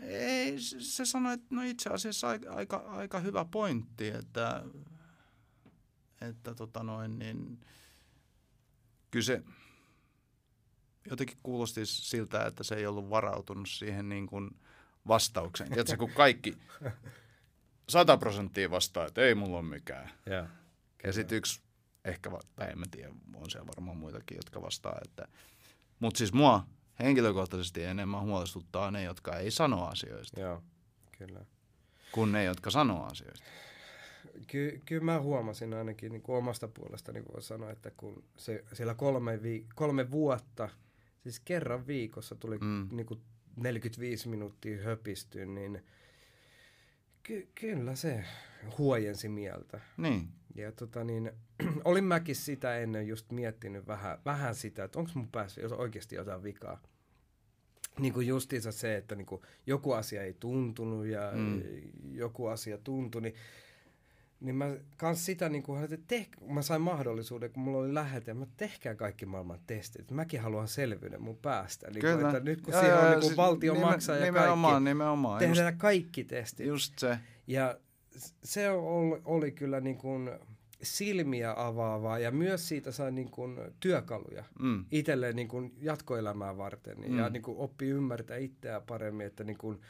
Ei, se sanoi, että no itse asiassa aika, aika, aika hyvä pointti, että, että tota noin, niin, kyllä se jotenkin kuulosti siltä, että se ei ollut varautunut siihen niin kuin – vastauksen. Tiedätkö, kun kaikki sata prosenttia vastaa, että ei mulla ole mikään. Ja, ja sitten yksi, ehkä, tai en mä tiedä, on siellä varmaan muitakin, jotka vastaa. Että, mutta siis mua henkilökohtaisesti enemmän huolestuttaa ne, jotka ei sano asioista. Joo, kyllä. Kuin ne, jotka sanoo asioista. Ky- kyllä mä huomasin ainakin niin kuin omasta puolestani, niin voi sanoa, että kun se, siellä kolme, vi- kolme vuotta, siis kerran viikossa tuli mm. niin kuin 45 minuuttia höpistyä, niin ky- kyllä se huojensi mieltä. Niin. Ja tota niin, olin mäkin sitä ennen just miettinyt vähän, vähän sitä, että onko mun päässä oikeasti jotain vikaa. Niin kuin justiinsa se, että niin kuin joku asia ei tuntunut ja mm. joku asia tuntui, niin niin mä kans sitä niin kuin, että teh, mä sain mahdollisuuden, kun mulla oli lähete, mä tehkää kaikki maailman testit. Mäkin haluan selvyyden mun päästä. Niin kuin, että nyt kun siellä on niin kuin valtio nime, maksaa ja nimenomaan, kaikki, nimenomaan, tehdään just, kaikki testit. Just se. Ja se oli, oli kyllä niin kuin silmiä avaavaa ja myös siitä sai niin kuin työkaluja mm. itselleen niin kuin jatkoelämää varten mm. ja niin kuin oppi ymmärtää itseä paremmin, että niin kuin,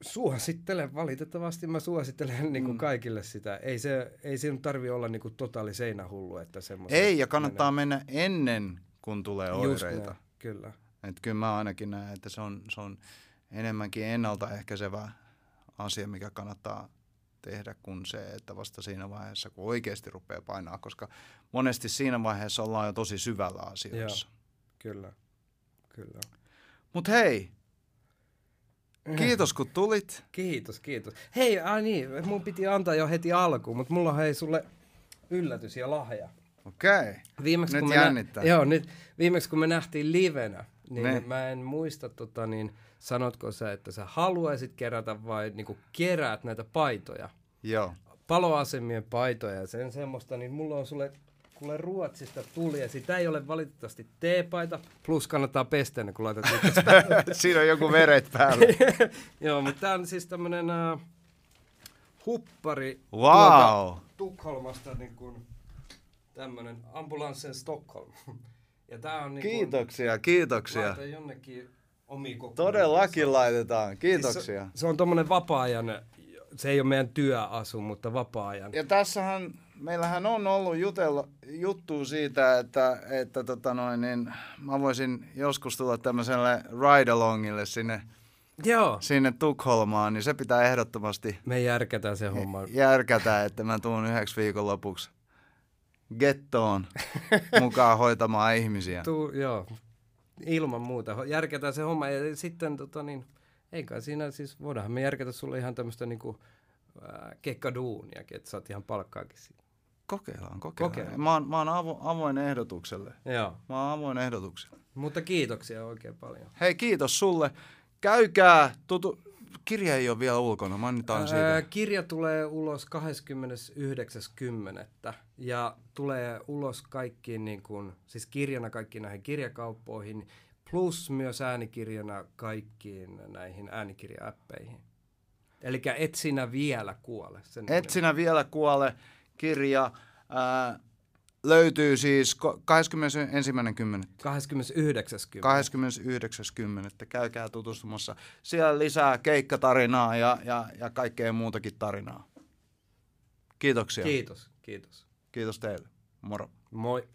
suosittelen, valitettavasti mä suosittelen niin kuin mm. kaikille sitä. Ei se, ei se tarvi olla niin kuin totaali seinähullu, että Ei, ja kannattaa menee. mennä ennen kuin tulee oireita. Näin, kyllä. Et kyllä mä ainakin näen, että se on, se on enemmänkin ennaltaehkäisevä asia, mikä kannattaa tehdä kuin se, että vasta siinä vaiheessa, kun oikeasti rupeaa painaa, koska monesti siinä vaiheessa ollaan jo tosi syvällä asioissa. Joo, kyllä, kyllä. Mutta hei, Kiitos kun tulit. Kiitos, kiitos. Hei, ai niin, mun piti antaa jo heti alkuun, mutta mulla on hei sulle yllätys ja lahja. Okei, viimeksi, nyt kun jännittää. Nä- joo, nyt viimeksi kun me nähtiin livenä, niin ne. mä en muista, tota, niin sanotko sä, että sä haluaisit kerätä vai niin kuin keräät näitä paitoja? Joo. Paloasemien paitoja ja sen semmoista, niin mulla on sulle kuule Ruotsista tuli, ja sitä ei ole valitettavasti teepaita, plus kannattaa pestä ennen kuin laitat Siinä on joku veret päällä. Joo, mutta tämä on siis tämmöinen uh, huppari Wow. tuolta Tukholmasta niin kuin tämmönen Ambulanssen Stockholm. Ja tää on niin kuin, Kiitoksia, kiitoksia. laita jonnekin omikokoon. Todellakin laitetaan. Kiitoksia. Se, se on tommonen vapaa-ajan, se ei ole meidän työasu, mutta vapaa-ajan. Ja tässähän, meillähän on ollut jutella, juttu siitä, että, että tota noin, niin mä voisin joskus tulla tämmöiselle ride-alongille sinne, Joo. sinne Tukholmaan, niin se pitää ehdottomasti Me järkätään se homma. järkätä, että mä tuun yhdeksi viikon lopuksi gettoon mukaan hoitamaan ihmisiä. Tuu, joo, ilman muuta. Järkätään se homma ja sitten tota niin, eikä siinä siis, voidaanhan me järkätä sulle ihan tämmöistä niinku äh, kekkaduuniakin, että saat ihan palkkaakin siitä. Kokeillaan, kokeillaan. Kokeillaan. Mä oon, mä oon avo, avoin ehdotukselle. Joo, Mä oon avoin ehdotukselle. mutta kiitoksia oikein paljon. Hei, kiitos sulle. Käykää, tutu... kirja ei ole vielä ulkona, mainitaan siitä. Ää, kirja tulee ulos 29.10. ja tulee ulos kaikkiin, niin kuin, siis kirjana kaikkiin näihin kirjakauppoihin, plus myös äänikirjana kaikkiin näihin äänikirja-äppeihin. Eli et sinä vielä kuole. Sen Et sinä vielä kuole kirja. Ää, löytyy siis ko- 21.10. 29.10. 29.10. Käykää tutustumassa. Siellä lisää keikkatarinaa ja, ja, ja kaikkea muutakin tarinaa. Kiitoksia. Kiitos, kiitos. Kiitos teille. Moro. Moi.